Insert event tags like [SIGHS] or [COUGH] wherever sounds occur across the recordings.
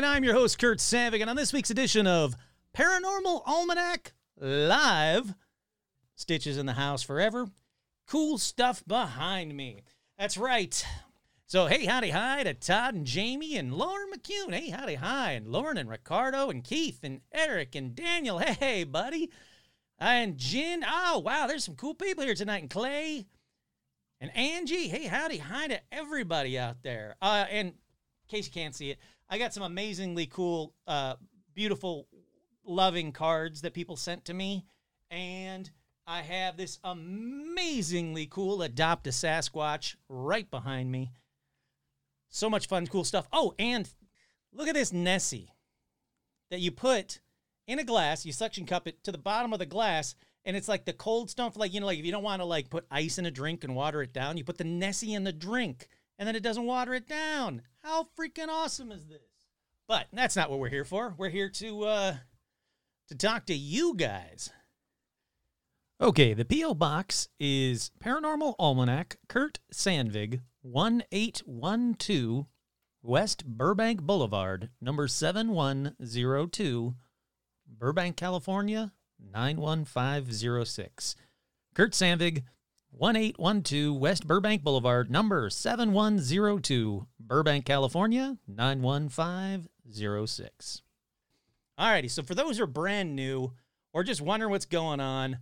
Right. I'm your host, Kurt Sandvig, and on this week's edition of Paranormal Almanac Live, Stitches in the House Forever, cool stuff behind me. That's right. So, hey, howdy, hi to Todd and Jamie and Lauren McCune. Hey, howdy, hi, and Lauren and Ricardo and Keith and Eric and Daniel. Hey, buddy. And Jen. Oh, wow, there's some cool people here tonight. And Clay and Angie. Hey, howdy, hi to everybody out there. Uh, and in case you can't see it, I got some amazingly cool, uh, beautiful, loving cards that people sent to me. And I have this amazingly cool Adopt a Sasquatch right behind me. So much fun, cool stuff. Oh, and look at this Nessie that you put in a glass. You suction cup it to the bottom of the glass, and it's like the cold stuff. Like you know, like if you don't want to like put ice in a drink and water it down, you put the Nessie in the drink, and then it doesn't water it down. How freaking awesome is this? But that's not what we're here for. We're here to uh to talk to you guys. Okay, the P.O. Box is Paranormal Almanac, Kurt Sandvig, 1812 West Burbank Boulevard, number 7102, Burbank, California, 91506. Kurt Sandvig, 1812 West Burbank Boulevard, number 7102, Burbank, California, 91506. Alrighty, so for those who are brand new or just wondering what's going on,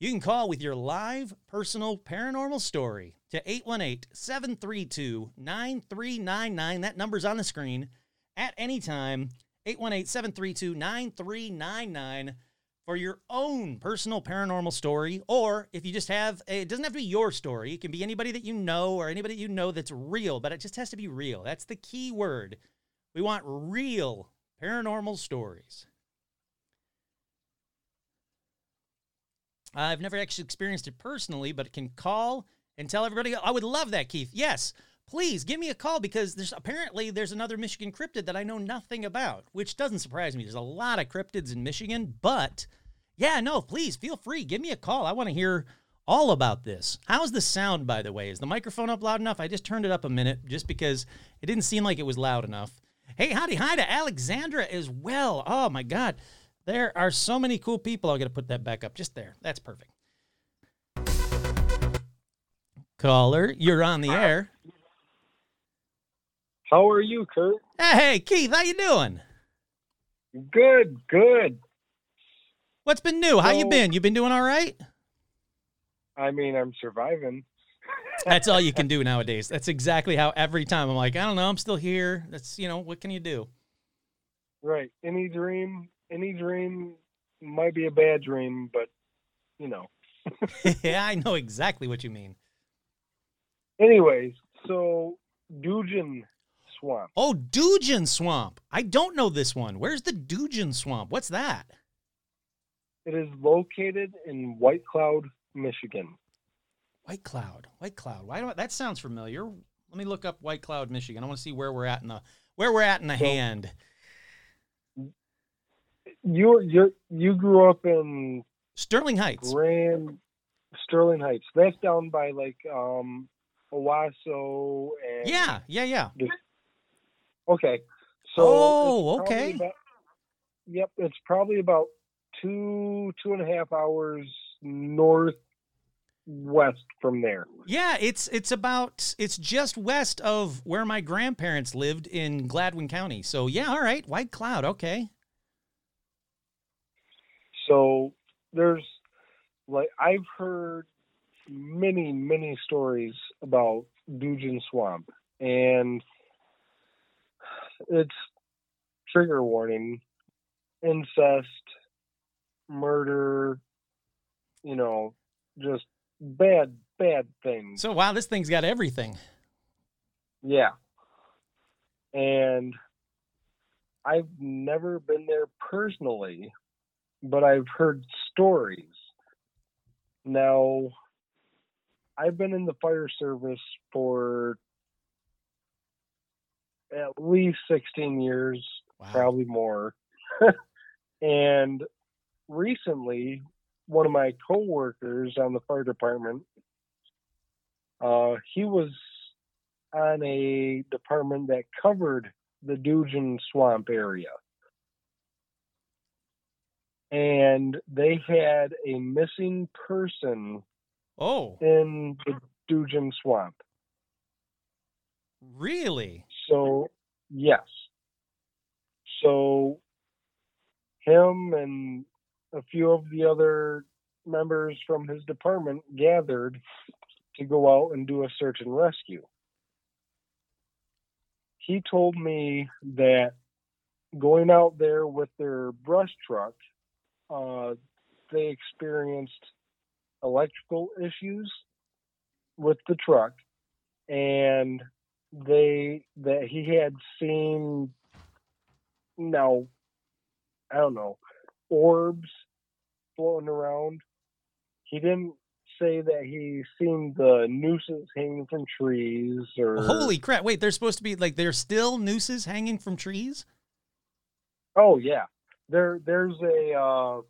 you can call with your live personal paranormal story to 818 732 9399. That number's on the screen at any time. 818 732 9399 for your own personal paranormal story. Or if you just have, a, it doesn't have to be your story, it can be anybody that you know or anybody you know that's real, but it just has to be real. That's the key word. We want real paranormal stories. I've never actually experienced it personally, but it can call and tell everybody. I would love that, Keith. Yes, please give me a call because there's apparently there's another Michigan cryptid that I know nothing about, which doesn't surprise me. There's a lot of cryptids in Michigan, but yeah, no, please feel free. Give me a call. I want to hear all about this. How's the sound, by the way? Is the microphone up loud enough? I just turned it up a minute just because it didn't seem like it was loud enough. Hey, howdy, hi to Alexandra as well. Oh my God. There are so many cool people. I'm going to put that back up just there. That's perfect. Caller, you're on the air. How are you, Kurt? Hey, Keith, how you doing? Good, good. What's been new? How you been? You been doing all right? I mean, I'm surviving. [LAUGHS] That's all you can do nowadays. That's exactly how every time I'm like, I don't know, I'm still here. That's, you know, what can you do? Right. Any dream, any dream might be a bad dream, but you know. [LAUGHS] [LAUGHS] yeah, I know exactly what you mean. Anyways, so Dudgeon Swamp. Oh, Dudgeon Swamp. I don't know this one. Where's the Dudgeon Swamp? What's that? It is located in White Cloud, Michigan. White Cloud. White Cloud. Why do I, that sounds familiar? Let me look up White Cloud, Michigan. I want to see where we're at in the where we're at in the So- hand. You you you grew up in Sterling Heights. Grand Sterling Heights. That's down by like um Owosso and Yeah, yeah, yeah. Okay. So Oh, okay. about- yep, it's probably about two two and a half hours northwest from there. Yeah, it's it's about it's just west of where my grandparents lived in Gladwin County. So yeah, all right, White Cloud, okay. So there's like I've heard many many stories about Dudgeon Swamp, and it's trigger warning, incest, murder, you know, just bad, bad things. So wow, this thing's got everything. Yeah. And I've never been there personally, but I've heard stories. Now, I've been in the fire service for at least 16 years, Wow. probably more. [LAUGHS] and recently, one of my coworkers on the fire department, uh, he was on a department that covered the Dudgeon Swamp area. And they had a missing person Oh, in the Dudgeon Swamp. really? So, yes. So, him and a few of the other members from his department gathered to go out and do a search and rescue. He told me that going out there with their brush truck, uh, they experienced electrical issues with the truck and they that he had seen no i don't know orbs floating around he didn't say that he seen the nooses hanging from trees or Holy crap! Wait, they're supposed to be like there's still nooses hanging from trees. oh yeah there there's a uh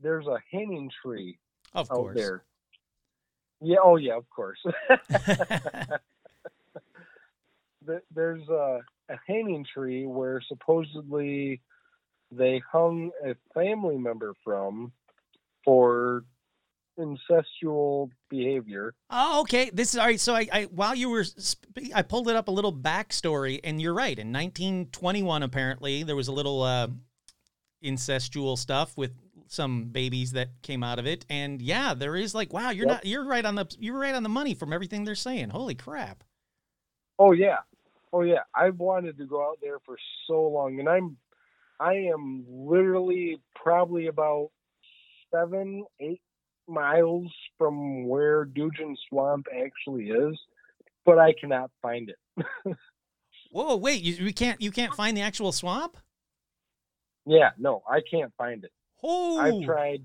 there's a hanging tree Of out course. there yeah oh yeah of course [LAUGHS] [LAUGHS] Th- there's a, a hanging tree where supposedly they hung a family member from for incestual behavior. Oh, okay. This is all right. So I, I while you were, sp- I pulled it up a little backstory, and you're right. In 1921, apparently there was a little uh, incestual stuff with some babies that came out of it, and yeah, there is like, wow, you're Yep. not, you're right on the, you're right on the money from everything they're saying. Holy crap! Oh yeah, oh yeah. I've wanted to go out there for so long, and I'm, I am literally probably about seven, eight miles from where Dudgeon Swamp actually is, but I cannot find it. [LAUGHS] Whoa, wait, you, you can't, you can't find the actual swamp. Yeah, no, I can't find it. Oh, I've tried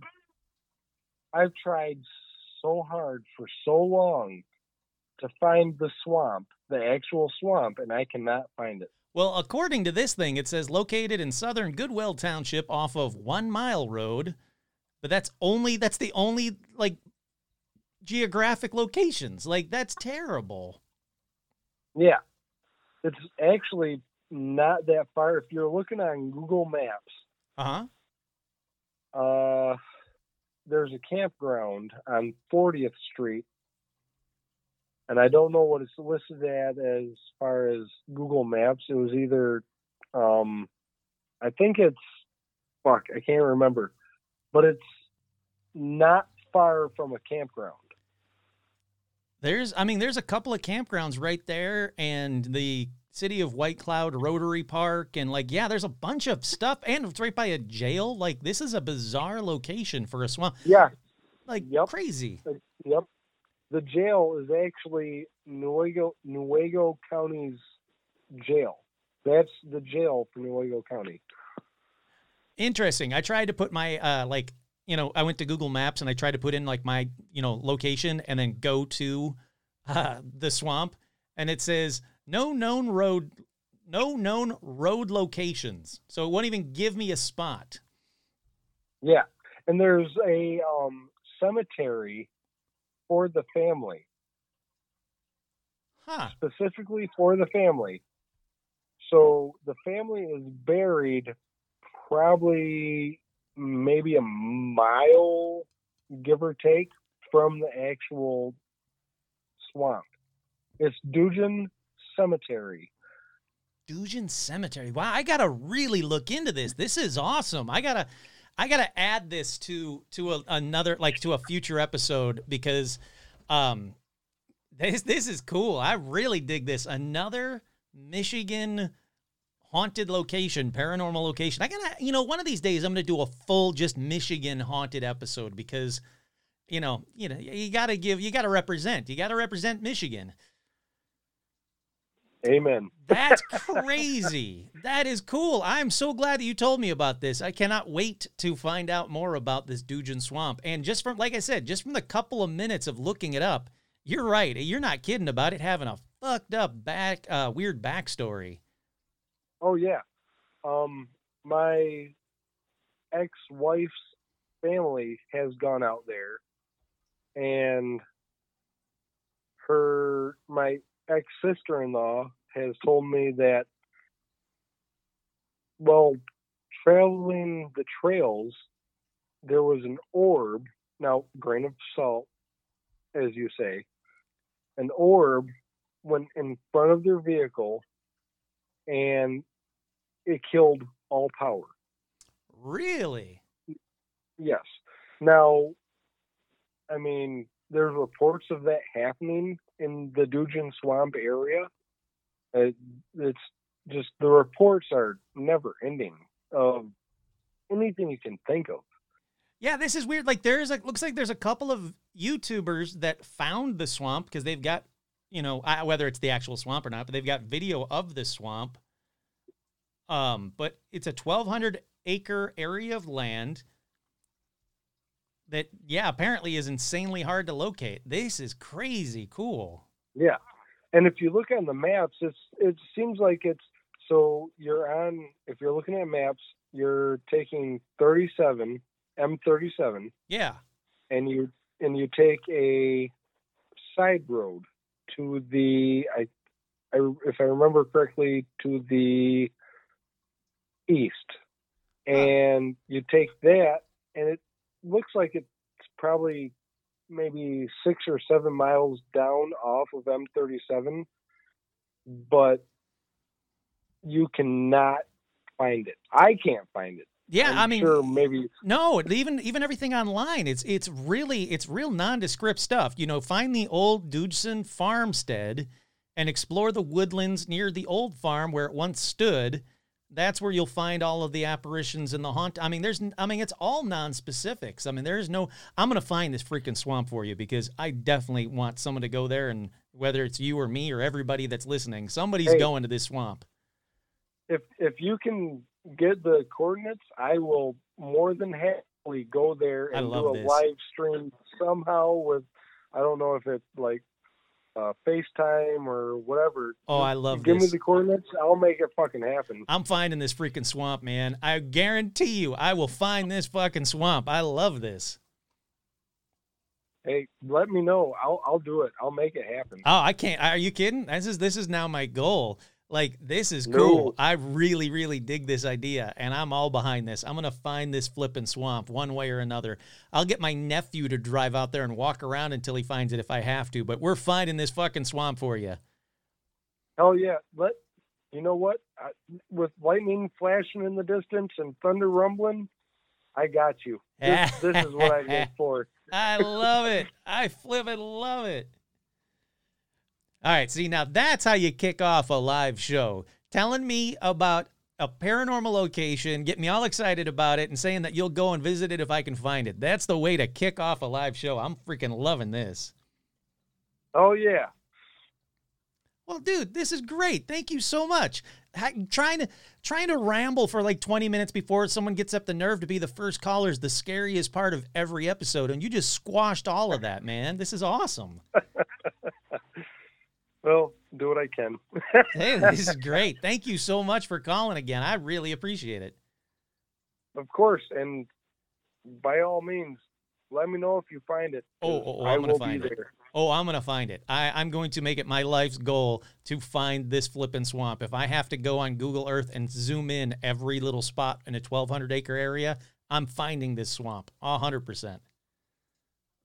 I've tried so hard for so long to find the swamp, the actual swamp, and I cannot find it. Well, according to this thing, it says located in southern Goodwell Township off of One Mile Road, but that's only that's the only like geographic locations. Like that's terrible. Yeah. It's actually not that far. If you're looking on Google Maps, Uh huh. uh there's a campground on 40th Street. And I don't know what it's listed at as far as Google Maps. It was either um I think it's fuck, I can't remember. But it's not far from a campground. There's, I mean, there's a couple of campgrounds right there, and the city of White Cloud Rotary Park, and like, yeah, there's a bunch of stuff, and it's right by a jail. Like, this is a bizarre location for a swamp. Yeah, Like, Yep. crazy. yep. The jail is actually Newaygo Newaygo County's jail. That's the jail for Newaygo County. Interesting. I tried to put my uh like you know I went to Google Maps and I tried to put in like my you know location and then go to uh, the swamp and it says no known road no known road locations. So it won't even give me a spot. Yeah, and there's a um, cemetery for the family, Huh. specifically for the family. So the family is buried probably maybe a mile, give or take, from the actual swamp. It's Dudgeon Cemetery. Dudgeon Cemetery. Wow, I gotta really look into this. This is awesome. I gotta, I gotta add this to to a, another like to a future episode because, um, this this is cool. I really dig this. Another Michigan haunted location, paranormal location. I gotta, you know, one of these days I'm gonna do a full just Michigan haunted episode because, you know, you know, you gotta give, you gotta represent, you gotta represent Michigan. Amen. That's [LAUGHS] crazy. that is cool. I'm so glad that you told me about this. I cannot wait to find out more about this Dudgeon Swamp. And just from, like I said, just from the couple of minutes of looking it up, you're right. You're not kidding about it having a fucked up back, uh, weird backstory. Oh yeah. Um, my ex-wife's family has gone out there, and her my ex sister-in-law has told me that, well, traveling the trails, there was an orb. Now, grain of salt, as you say, an orb went in front of their vehicle, and it killed all power. Really? Yes. Now, I mean, there's reports of that happening in the Dudgeon Swamp area. Uh, it's just the reports are never ending of anything you can think of. Yeah, this is weird. Like there's like looks like there's a couple of YouTubers that found the swamp because they've got, you know, whether it's the actual swamp or not, but they've got video of the swamp. Um, but it's a 1200 acre area of land that yeah, apparently is insanely hard to locate. This is crazy cool. Yeah. And if you look on the maps, it's it seems like it's so you're on if you're looking at maps, you're taking 37 M37. Yeah. And you and you take a side road to the I, I if I remember correctly to the east. And you take that and it looks like it's probably maybe six or seven miles down off of M37, but you cannot find it. I can't find it. Yeah, I'm i mean, sure maybe no. Even even everything online, it's it's really it's real nondescript stuff. You know, find the old Dudgeon farmstead and explore the woodlands near the old farm where it once stood that's where you'll find all of the apparitions and the haunt. I mean, there's, I mean, it's all non-specifics. I mean, there's no. I'm gonna find this freaking swamp for you because I definitely want someone to go there, and whether it's you or me or everybody that's listening, somebody's hey, going to this swamp. If if you can get the coordinates, I will more than happily go there and do a this. live stream somehow with. I don't know if it's like uh, FaceTime or whatever. Oh, I love this. Give this. me the coordinates. I'll make it fucking happen. I'm finding this freaking swamp, man. I guarantee you, I will find this fucking swamp. I love this. Hey, let me know. I'll I'll do it. I'll make it happen. Oh, I can't. Are you kidding? This is this is now my goal. Like this is cool. No. I really, really dig this idea, and I'm all behind this. I'm gonna find this flipping swamp one way or another. I'll get my nephew to drive out there and walk around until he finds it if I have to. But we're finding this fucking swamp for you. Oh, Hell yeah! But you know what? I, with lightning flashing in the distance and thunder rumbling, I got you. This, this is what I live [LAUGHS] for. I love it. I flip it. Love it. All right, see, now that's how you kick off a live show. Telling me about a paranormal location, get me all excited about it, and saying that you'll go and visit it if I can find it. That's the way to kick off a live show. I'm freaking loving this. Oh, yeah. Well, dude, this is great. Thank you so much. trying to trying to ramble for like 20 minutes before someone gets up the nerve to be the first caller is the scariest part of every episode, and you just squashed all of that, man. This is awesome. [LAUGHS] Well, do what I can. [LAUGHS] hey, this is great. Thank you so much for calling again. I really appreciate it. Of course, and by all means, let me know if you find it. Oh, oh, oh I'm gonna find it. There. Oh, I'm gonna find it. I, I'm going to make it my life's goal to find this flipping swamp. If I have to go on Google Earth and zoom in every little spot in a 1,200 acre area, I'm finding this swamp. hundred percent.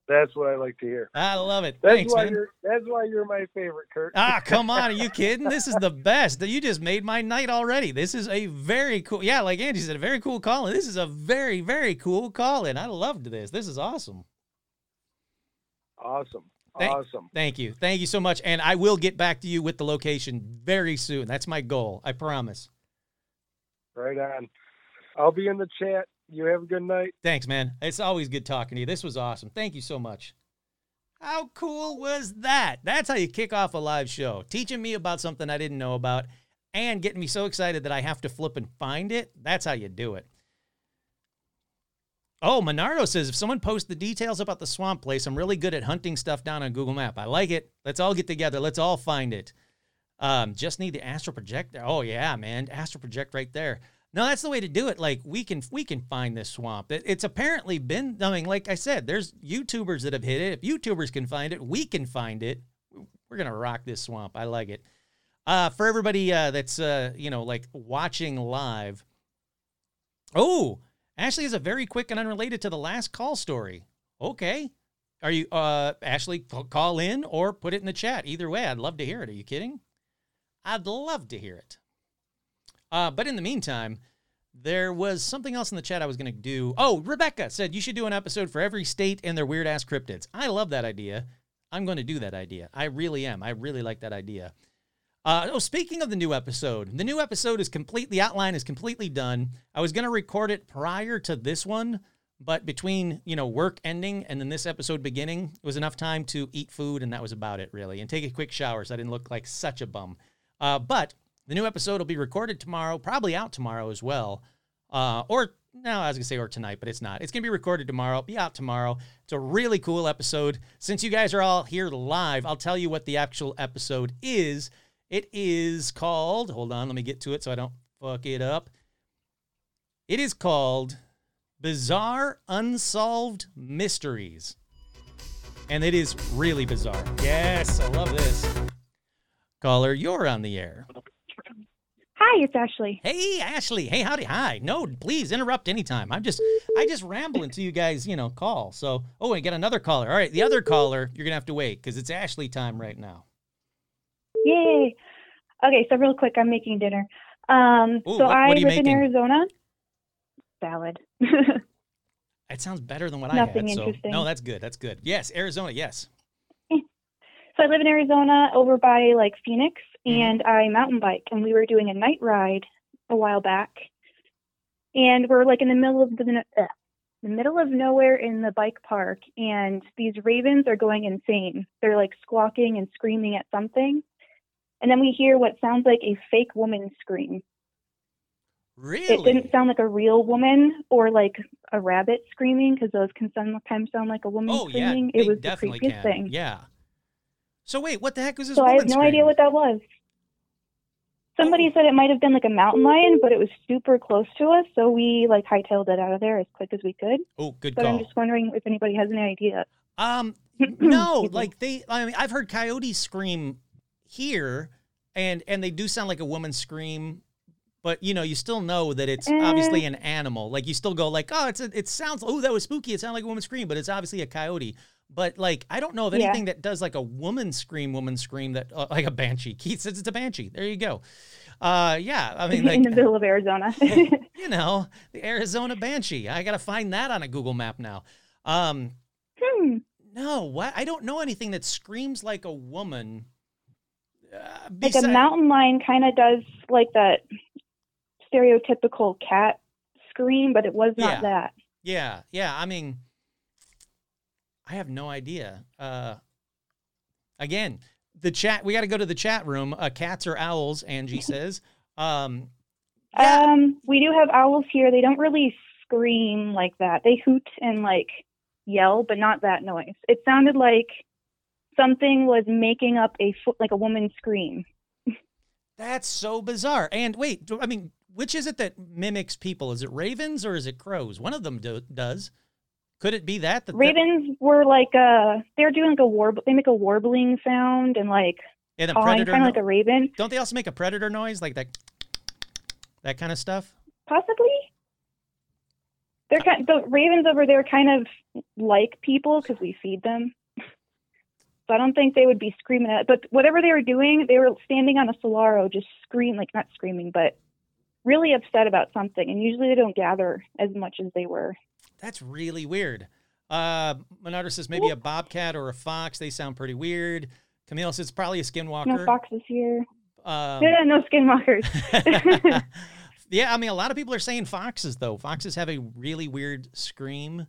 That's what I like to hear. I love it. That's Thanks, why man. you're that's why you're my favorite, Kurt. ah, [LAUGHS] come on, are you kidding? This is the best. You just made my night already. This is a very cool. Yeah, like Angie said, a very cool call. This is a very very cool call in. I loved this. This is awesome. Awesome. Thank, awesome. Thank you. Thank you so much. And I will get back to you with the location very soon. That's my goal. I promise. Right on. I'll be in the chat. You have a good night. Thanks, man. It's always good talking to you. This was awesome. Thank you so much. How cool was that? That's how you kick off a live show. Teaching me about something I didn't know about and getting me so excited that I have to flip and find it. That's how you do it. Oh, Monardo says if someone posts the details about the swamp place, I'm really good at hunting stuff down on Google Map. I like it. Let's all get together. Let's all find it. Um, just need the astral projector. Oh yeah, man, astral project right there. No, that's the way to do it. Like we can we can find this swamp. It, it's apparently been. I mean, like I said, there's YouTubers that have hit it. If YouTubers can find it, we can find it. We're gonna rock this swamp. I like it. Uh, for everybody uh, that's uh, you know like watching live. Oh, Ashley is a very quick and unrelated to the last call story. Okay. Are you uh Ashley call in or put it in the chat? Either way, I'd love to hear it. Are you kidding? I'd love to hear it. Uh, but in the meantime, there was something else in the chat I was going to do. Oh, Rebecca said you should do an episode for every state and their weird ass cryptids. I love that idea. I'm going to do that idea. I really am. I really like that idea. Uh, oh, speaking of the new episode, the new episode is complete. The outline is completely done. I was going to record it prior to this one, but between you know work ending and then this episode beginning, it was enough time to eat food, and that was about it really, and take a quick shower so I didn't look like such a bum. Uh, but the new episode will be recorded tomorrow, probably out tomorrow as well. Uh, or no, I was gonna say or tonight, but it's not. It's gonna be recorded tomorrow. Be out tomorrow. It's a really cool episode. Since you guys are all here live, I'll tell you what the actual episode is. It is called. Hold on, let me get to it so I don't fuck it up. It is called Bizarre Unsolved Mysteries. And it is really bizarre. Yes, I love this. Caller, you're on the air. Hi, it's Ashley. Hey, Ashley. Hey, howdy. Hi. No, please interrupt anytime. I'm just, I just ramble until you guys, you know, call. So, oh, and get another caller. All right, the other caller, you're gonna have to wait because it's Ashley time right now. Yay. Okay, so real quick, I'm making dinner. Um, Ooh, so what- I what live in? Arizona. Salad. [LAUGHS] That sounds better than what Nothing I had. So, interesting. no, that's good. That's good. Yes, Arizona. Yes. So I live in Arizona over by like Phoenix. And I mountain bike and we were doing a night ride a while back. And we're like in the middle of the uh, the middle of nowhere in the bike park and these ravens are going insane. They're like squawking and screaming at something. And then we hear what sounds like a fake woman scream. Really? It didn't sound like a real woman or like a rabbit screaming because those can sometimes sound like a woman Oh yeah, screaming. they it was the definitely creepiest can. thing. Yeah. So wait, what the heck was this? So I have no idea what that was. Somebody Oh. said it might have been like a mountain lion, but it was super close to us, so we like hightailed it out of there as quick as we could. Oh, good But call. I'm just wondering if anybody has any idea. Um, [CLEARS THROAT] no, like they. I mean, I've heard coyotes scream here, and and they do sound like a woman scream, but you know, you still know that it's obviously Eh. an animal. Like you still go like, oh, it's a, it sounds. Oh, that was spooky. It sounded like a woman scream, but it's obviously a coyote. But like, I don't know of Yeah. anything that does like a woman scream, woman scream that uh, like a banshee. Keith says it's a banshee. There you go. Uh, yeah, I mean, [LAUGHS] like in the middle of Arizona. [LAUGHS] [LAUGHS] you know, the Arizona banshee. I gotta find that on a Google map now. Um, hmm. no, what? I don't know anything that screams like a woman. Uh, Like a mountain lion kind of does like that stereotypical cat scream, but it was not Yeah. that. Yeah, yeah. I mean, I have no idea. Uh, again, the chat. We got to go to the chat room. Uh, cats or owls? Angie [LAUGHS] says. Um, yeah, Um, we do have owls here. They don't really scream like that. They hoot and like yell, but not that noise. It sounded like something was making up a fo- like a woman scream. that's so bizarre. And wait, do- I mean, which is it that mimics people? Is it ravens or is it crows? One of them do, does. Could it be that? the Ravens were like uh they're doing like a warb they make a warbling sound and like and a calling kind of no- like a raven. Don't they also make a predator noise like that? That kind of stuff. Possibly. They're kind the ravens over there kind of like people because we feed them. So I don't think they would be screaming at. But whatever they were doing, they were standing on a saguaro, just scream like not screaming, but really upset about something. And usually they don't gather as much as they were. That's really weird. Uh, Monardo says maybe a bobcat or a fox. They sound pretty weird. Camille says probably a skinwalker. No foxes here. Um, Yeah, no skinwalkers. [LAUGHS] Yeah, I mean, a lot of people are saying foxes though. Foxes have a really weird scream.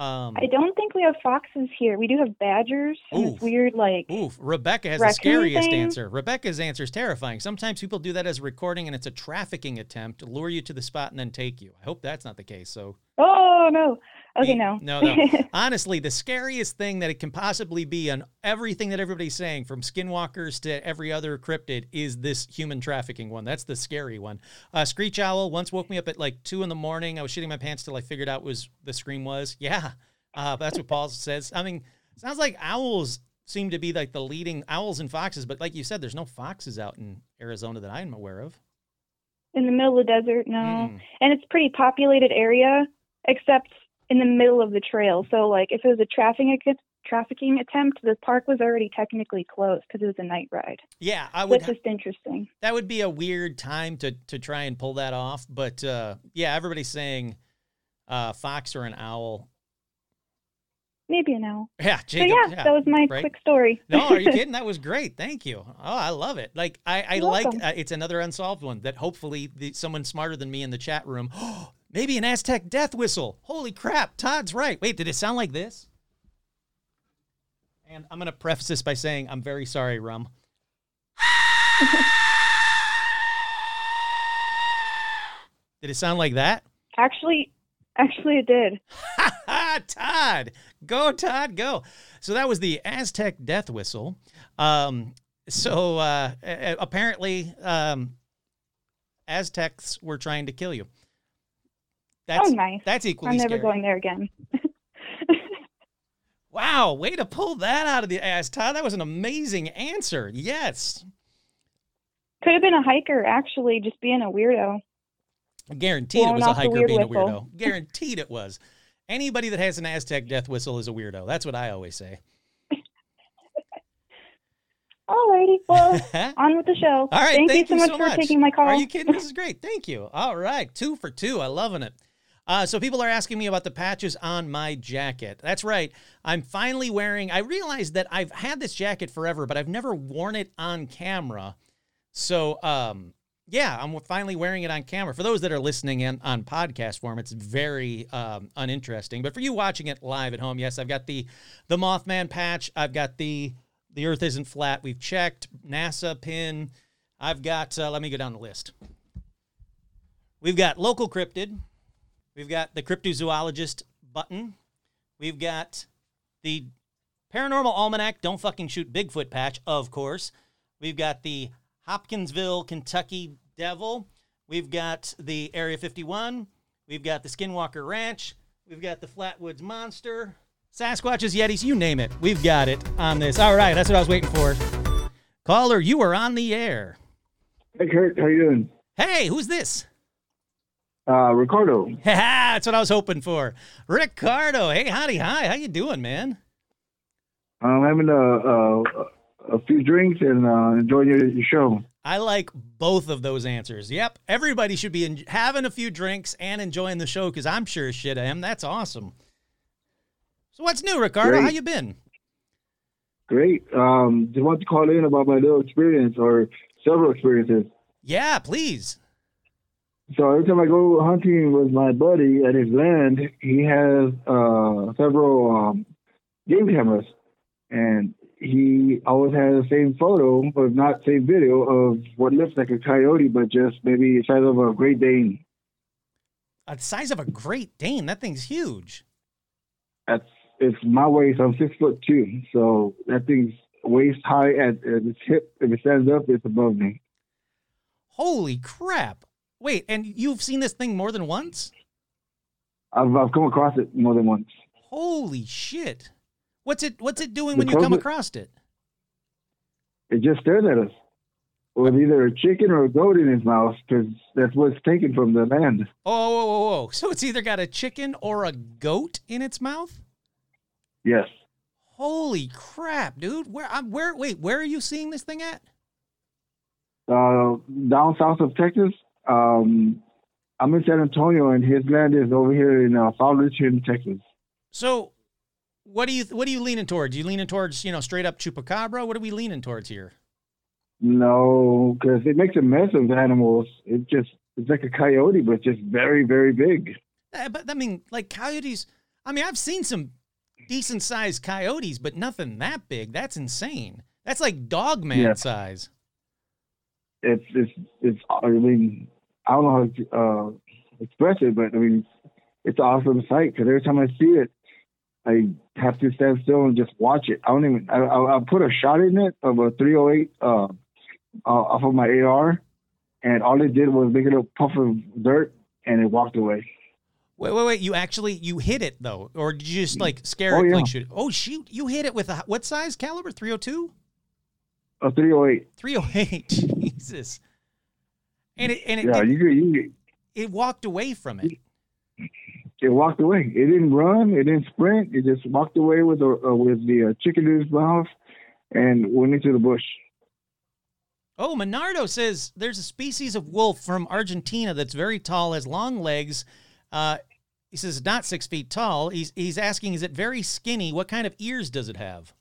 Um, I don't think we have foxes here. We do have badgers and Oof. weird like Oof, Rebecca has the scariest thing? answer. Rebecca's answer is terrifying. Sometimes people do that as a recording and it's a trafficking attempt to lure you to the spot and then take you. I hope that's not the case. So, oh no. Okay, no. no, no. [LAUGHS] honestly, the scariest thing that it can possibly be on everything that everybody's saying, from skinwalkers to every other cryptid, is this human trafficking one. That's the scary one. Uh, Screech Owl once woke me up at like two in the morning. I was shitting my pants till I figured out was the scream was. Yeah, uh, that's what Paul says. I mean, sounds like owls seem to be like the leading owls and foxes, but like you said, there's no foxes out in Arizona that I'm aware of. in the middle of the desert, no. Mm. And it's pretty populated area, except in the middle of the trail. So like if it was a trafficking trafficking attempt, the park was already technically closed because it was a night ride. Yeah, I would. That's just interesting. that would be a weird time to to try and pull that off. But uh, yeah, everybody's saying uh, fox or an owl. Maybe an owl. Yeah, Jacob. yeah, that was my right? quick story. no, are you [LAUGHS] kidding? That was great. Thank you. Oh, I love it. Like I, I You're like. Uh, it's another unsolved one that hopefully the, someone smarter than me in the chat room. [GASPS] Maybe an Aztec death whistle. Holy crap! Todd's right. Wait, did it sound like this? And I'm gonna preface this by saying I'm very sorry, Rum. [LAUGHS] Did it sound like that? actually, actually, it did. [LAUGHS] Todd, go Todd, go. So that was the Aztec death whistle. Um, so uh, apparently, um, Aztecs were trying to kill you. That's oh, nice. that's equally I'm never scary. going there again. [LAUGHS] Wow, way to pull that out of the ass, Todd. That was an amazing answer. Yes, Could have been a hiker, actually, just being a weirdo. guaranteed it was a hiker being a weirdo. Guaranteed it was. Anybody that has an Aztec death whistle is a weirdo. That's what I always say. [LAUGHS] Alrighty, well, [LAUGHS] on with the show. All right, Thank, thank you you so so much for taking my call. Are you kidding? This is great. Thank you. All right, two for two. I'm loving it. Uh, so people are asking me about the patches on my jacket. That's right. I'm finally wearing. I realized that I've had this jacket forever, but I've never worn it on camera. So um, yeah, I'm finally wearing it on camera. For those that are listening in on podcast form, it's very um, uninteresting. But for you watching it live at home, yes, I've got the the Mothman patch. I've got the the Earth isn't flat. We've checked NASA pin. I've got. Uh, let me go down the list. We've got local cryptid. We've got the cryptozoologist button. We've got the paranormal almanac. Don't fucking shoot Bigfoot patch, of course. We've got the Hopkinsville, Kentucky Devil. We've got the Area 51. We've got the Skinwalker Ranch. We've got the Flatwoods Monster. Sasquatches, Yetis, you name it. We've got it on this. All right, that's what I was waiting for. Caller, you are on the air. Hey Kurt, how you doing? Hey, who's this? Uh, Ricardo. [LAUGHS] that's what I was hoping for. Ricardo. Hey, howdy, hi. How you doing, man? I'm having a a, a few drinks and uh, enjoying your, your show. I like both of those answers. Yep, everybody should be en- having a few drinks and enjoying the show because I'm sure as shit I am. That's awesome. So what's new, Ricardo? Great. How you been? Great. Um, just want to call in about my little experience or several experiences. Yeah, please. So every time I go hunting with my buddy at his land, he has uh, several um, game cameras, and he always has the same photo, but not same video of what looks like a coyote, but just maybe the size of a Great Dane. A size of a Great Dane. That thing's huge. That's it's my waist. I'm six foot two, so that thing's waist high at, at its hip. If it stands up, it's above me. Holy crap! Wait, and you've seen this thing more than once? I've I've come across it more than once. Holy shit! What's it What's it doing The when you come across it? It just stares at us with either a chicken or a goat in its mouth, because that's what's taken from the land. Oh, whoa, whoa, whoa! So it's either got a chicken or a goat in its mouth? Yes. Holy crap, dude! Where? I'm where? Wait, where are you seeing this thing at? Uh, down south of Texas, um, I'm in San Antonio, and his land is over here in uh, Fowlerton, Texas. So, what do you what are you leaning towards? You leaning towards you know straight up chupacabra? What are we leaning towards here? No, because it makes a mess of animals. It just it's like a coyote, but just very, very big. Uh, but I mean, like coyotes. I mean, I've seen some decent sized coyotes, but nothing that big. That's insane. That's like dog man Yeah. size. It's it's it's. I mean, I don't know how to uh, express it, but I mean, it's an awesome sight because every time I see it, I have to stand still and just watch it. I don't even. I I, I put a shot in it of a 308 uh, uh, off of my AR, and all it did was make a little puff of dirt, and it walked away. Wait, wait, wait! You actually you hit it though, or did you just like scare Oh, it? yeah. Like shoot? Oh shoot! You hit it with a what size caliber? 302? A 308. 308. [LAUGHS] Jesus. And it and it Yeah, did- you you. it walked away from it. It walked away. It didn't run. It didn't sprint. It just walked away with the uh, with the uh, chicken in its mouth, and went into the bush. Oh, Minardo says there's a species of wolf from Argentina that's very tall, has long legs. Uh, he says not six feet tall. He's he's asking, is it very skinny? What kind of ears does it have?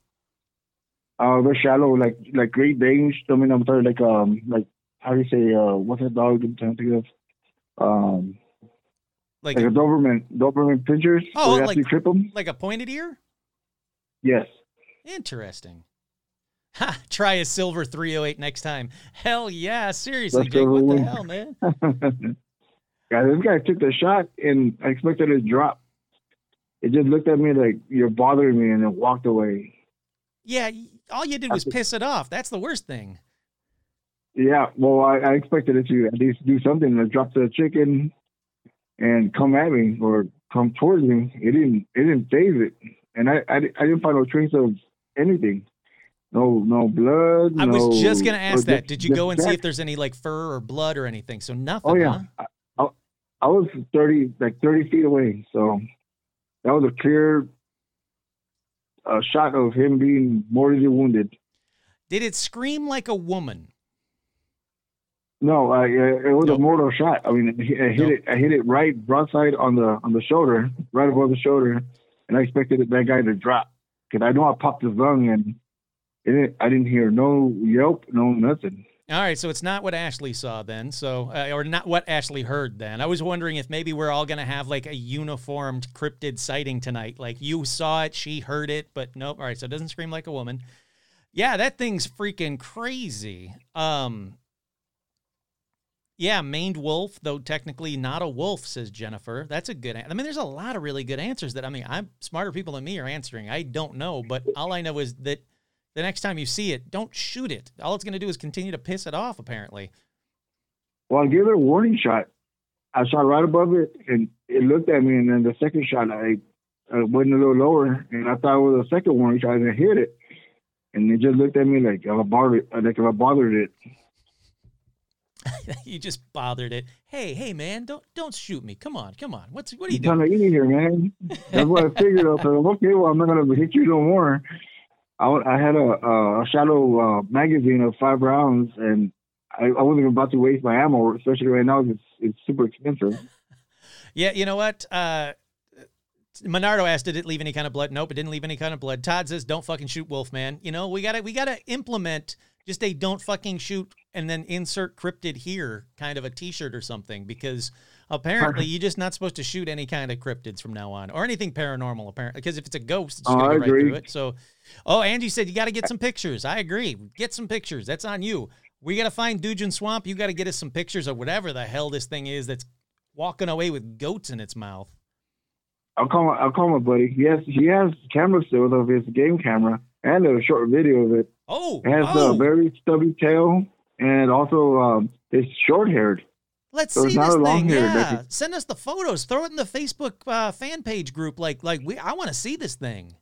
Uh, they're shallow, like like Great Danes. I mean, I'm sorry, like um, like how do you say uh, what's that dog I'm trying to think of? Um, Like like a Doberman, Doberman pinschers. Oh, you have like- to clip them. like a pointed ear? Yes. Interesting. Ha, try a silver 308 next time. Hell yeah, seriously, Let's Jake. What the hell, man? [LAUGHS] yeah, this guy took the shot, and I expected it to drop. It just looked at me like you're bothering me, and then walked away. Yeah, all you did was piss it off. That's the worst thing. Yeah, well, I, I expected it to at least do something, to drop the chicken and come at me or come towards me. It didn't. It didn't phase it, and I, I, I didn't find no trace of anything. No, no blood. I was just gonna ask that. just- Did you go and see if there's any like fur or blood or anything? So nothing. Oh yeah, huh? I, I, I was thirty, like thirty feet away, so that was a clear uh, shot of him being mortally wounded. Did it scream like a woman? No, I, it was Nope. a mortal shot. I mean, I hit Nope. it. I hit it right broadside on the on the shoulder, right above the shoulder, and I expected that guy to drop because I know I popped his lung and didn't, I didn't hear no yelp, no nothing. All right, so it's not what Ashley saw then, so uh, or not what Ashley heard then. I was wondering if maybe we're all gonna have like a uniformed cryptid sighting tonight. Like you saw it, she heard it, but nope. All right, so it doesn't scream like a woman. Yeah, that thing's freaking crazy. Um, yeah, maned wolf, though technically not a wolf, says Jennifer. That's a good. I mean, there's a lot of really good answers that I mean, I'm smarter people than me are answering. I don't know, but all I know is that the next time you see it, don't shoot it. All it's going to do is continue to piss it off. Apparently. Well, I gave it a warning shot. I shot right above it, and it looked at me. And then the second shot, I, I went a little lower, and I thought it was a second warning shot, and I hit it. And it just looked at me like I bothered, like if I bothered it. [LAUGHS] you just bothered it. Hey, hey, man, don't don't shoot me. Come on, come on. What's what are you doing? here, man. That's what I [LAUGHS] figured. I like, okay, well, I'm not gonna hit you no more. I, I had a, a shadow uh, magazine of five rounds, and I, I wasn't about to waste my ammo, especially right now. It's it's super expensive. [LAUGHS] Yeah, you know what? Uh, Monardo asked, did it leave any kind of blood? Nope, it didn't leave any kind of blood. Todd says, don't fucking shoot wolf, man. You know, we gotta we gotta implement just a don't fucking shoot and then insert cryptid here kind of a T-shirt or something because apparently you're just not supposed to shoot any kind of cryptids from now on or anything paranormal. Apparently, because if it's a ghost, it's Oh, I right agree. through it. So, oh, Angie said you got to get some pictures. I agree. Get some pictures. That's on you. We got to find Dudgeon Swamp. You got to get us some pictures of whatever the hell this thing is that's walking away with goats in its mouth. I'll call my I'll call my buddy. He has he has camera still of his game camera and a short video of it. Oh, It has oh a very stubby tail and also um, it's short haired. let's so see this thing. Yeah, send us the photos. Throw it in the Facebook uh, fan page group. Like, like we, I want to see this thing.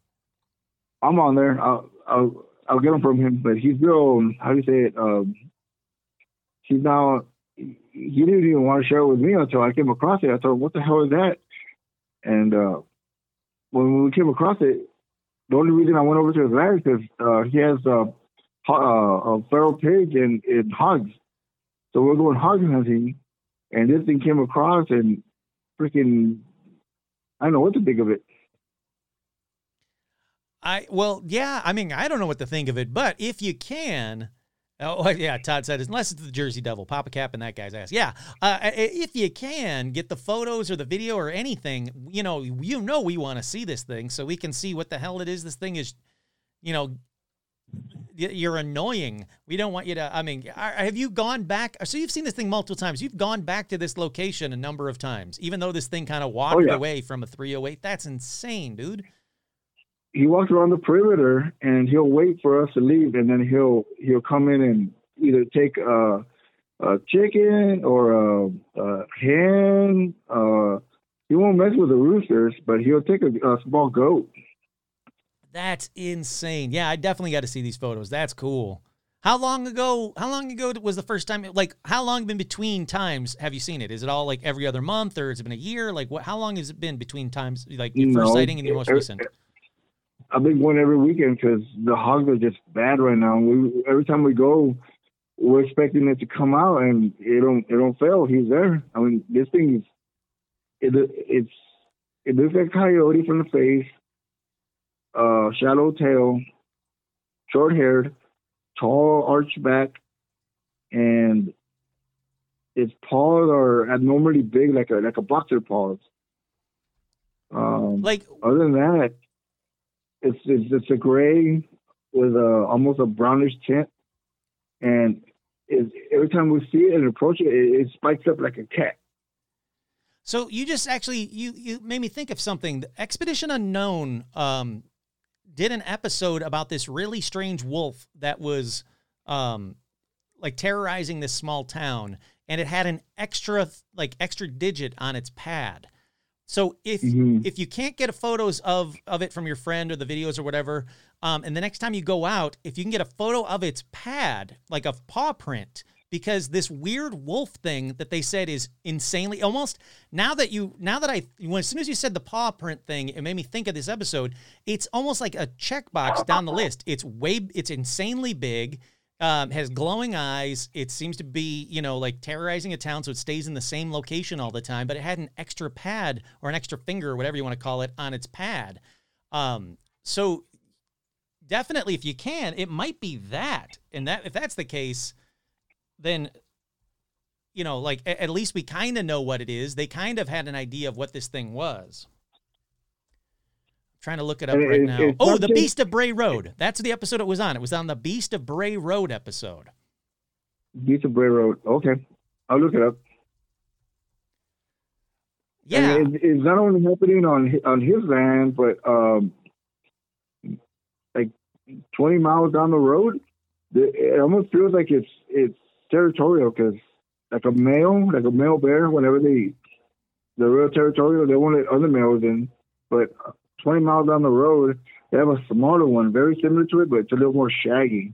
I'm on there. I'll I'll I'll get him from him, but he's real. How do you say it? Um, he's now. He didn't even want to share it with me until I came across it. I thought, "What the hell is that?" And uh, when we came across it, the only reason I went over to his land is because uh, he has uh, a feral pig and, and hogs. So we're going hog hunting, and this thing came across and freaking. I don't know what to think of it. I well, yeah. I mean, I don't know what to think of it, but if you can, Oh [LAUGHS] yeah, Todd said unless it's the Jersey Devil, pop a cap in that guy's ass. Yeah, uh, if you can get the photos or the video or anything, you know, you know, we want to see this thing so we can see what the hell it is. This thing is, you know, you're annoying. We don't want you to. I mean, have you gone back? So you've seen this thing multiple times. You've gone back to this location a number of times, even though this thing kind of walked oh, yeah. away from a 308. That's insane, dude he walks around the perimeter and he'll wait for us to leave, and then he'll he'll come in and either take a, a chicken or a, a hen. Uh, he won't mess with the roosters, but he'll take a, a small goat. That's insane. Yeah, I definitely got to see these photos. That's cool. How long ago? How long ago was the first time? Like, how long in between times have you seen it? Is it all like every other month, or has it been a year? Like, what? How long has it been between times? Like your no, first sighting and your most recent? I've been going every weekend because the hogs are just bad right now. We every time we go, we're expecting it to come out, and it don't it don't fail. He's there. I mean, this thing is it it's it looks like coyote from the face, uh, shallow tail, short haired, tall arched back, and its paws are abnormally big, like a like a boxer paws. Um, like other than that, it's it's, it's a gray with a almost a brownish tint, and is every time we see it and approach it, it, it spikes up like a cat. So you just actually you you made me think of something. The Expedition Unknown um, did an episode about this really strange wolf that was um, like terrorizing this small town, and it had an extra like extra digit on its pad. So if mm-hmm. if you can't get photos of of it from your friend or the videos or whatever, um, and the next time you go out, if you can get a photo of its pad, like a paw print, because this weird wolf thing that they said is insanely almost now that you now that I when as soon as you said the paw print thing, it made me think of this episode. It's almost like a checkbox down the list. It's way it's insanely big um, has glowing eyes. It seems to be, you know, like terrorizing a town, so it stays in the same location all the time. But it had an extra pad or an extra finger or whatever you want to call it on its pad. Um, so definitely, if you can, it might be that. And that if that's the case, then you know, like at least we kind of know what it is. They kind of had an idea of what this thing was trying to look it up right now. oh, the Beast of Bray Road. That's the episode it was on. It was on the Beast of Bray Road episode. Beast of Bray Road. Okay, I'll look it up. Yeah, it, it's not only happening on on his land, but um, like twenty miles down the road, it almost feels like it's it's territorial because like a male, like a male bear, whenever they they're real territorial, they won't let other males in. But 20 miles down the road, they have a smaller one, very similar to it, but it's a little more shaggy.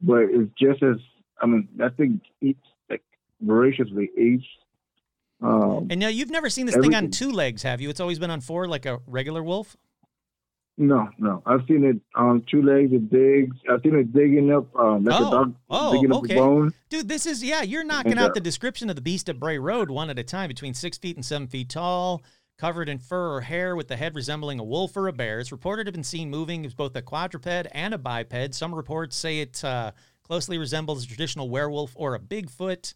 But it's just as, I mean, that thing eats like voraciously, eats. Um, and now you've never seen this everything. thing on two legs, have you? It's always been on four, like a regular wolf. No, no. I've seen it on two legs. It digs. I've seen it digging up, um, like oh, a dog oh, digging okay. up a bone. Dude, this is yeah. You're knocking and, out uh, the description of the beast of Bray Road one at a time, between six feet and seven feet tall covered in fur or hair with the head resembling a wolf or a bear. It's reported to have been seen moving as both a quadruped and a biped. Some reports say it uh, closely resembles a traditional werewolf or a Bigfoot.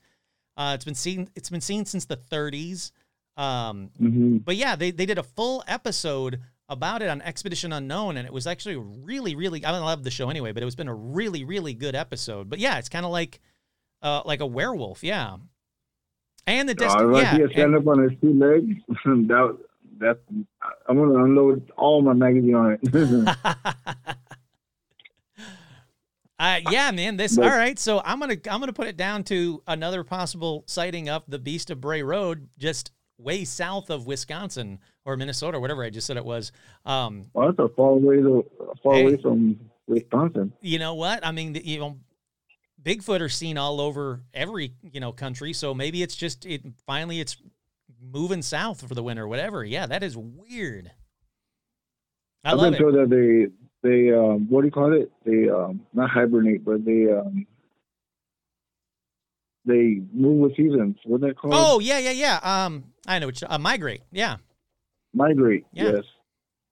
Uh, it's been seen. It's been seen since the 30s. Um, mm-hmm. But yeah, they they did a full episode about it on Expedition Unknown, and it was actually really, really. I love the show anyway, but it was been a really, really good episode. But yeah, it's kind of like, uh, like a werewolf. Yeah, and the. Uh, yeah, stand up on his two legs. [LAUGHS] that that I'm gonna unload all my magazine on it. [LAUGHS] uh, yeah, man. This all right. So I'm gonna I'm gonna put it down to another possible sighting of the Beast of Bray Road, just way south of Wisconsin or Minnesota, or whatever I just said it was. Um, well, that's a far away to, far hey, away from Wisconsin. You know what? I mean, you know, Bigfoot are seen all over every you know country. So maybe it's just it finally it's moving south for the winter, whatever. Yeah, that is weird. I I've been told that they they um, what do you call it? They um, not hibernate, but they um, they move with seasons. What they called? Oh yeah, yeah, yeah. Um, I know. Which, uh, migrate. Yeah. Migrate. Yeah. Yes.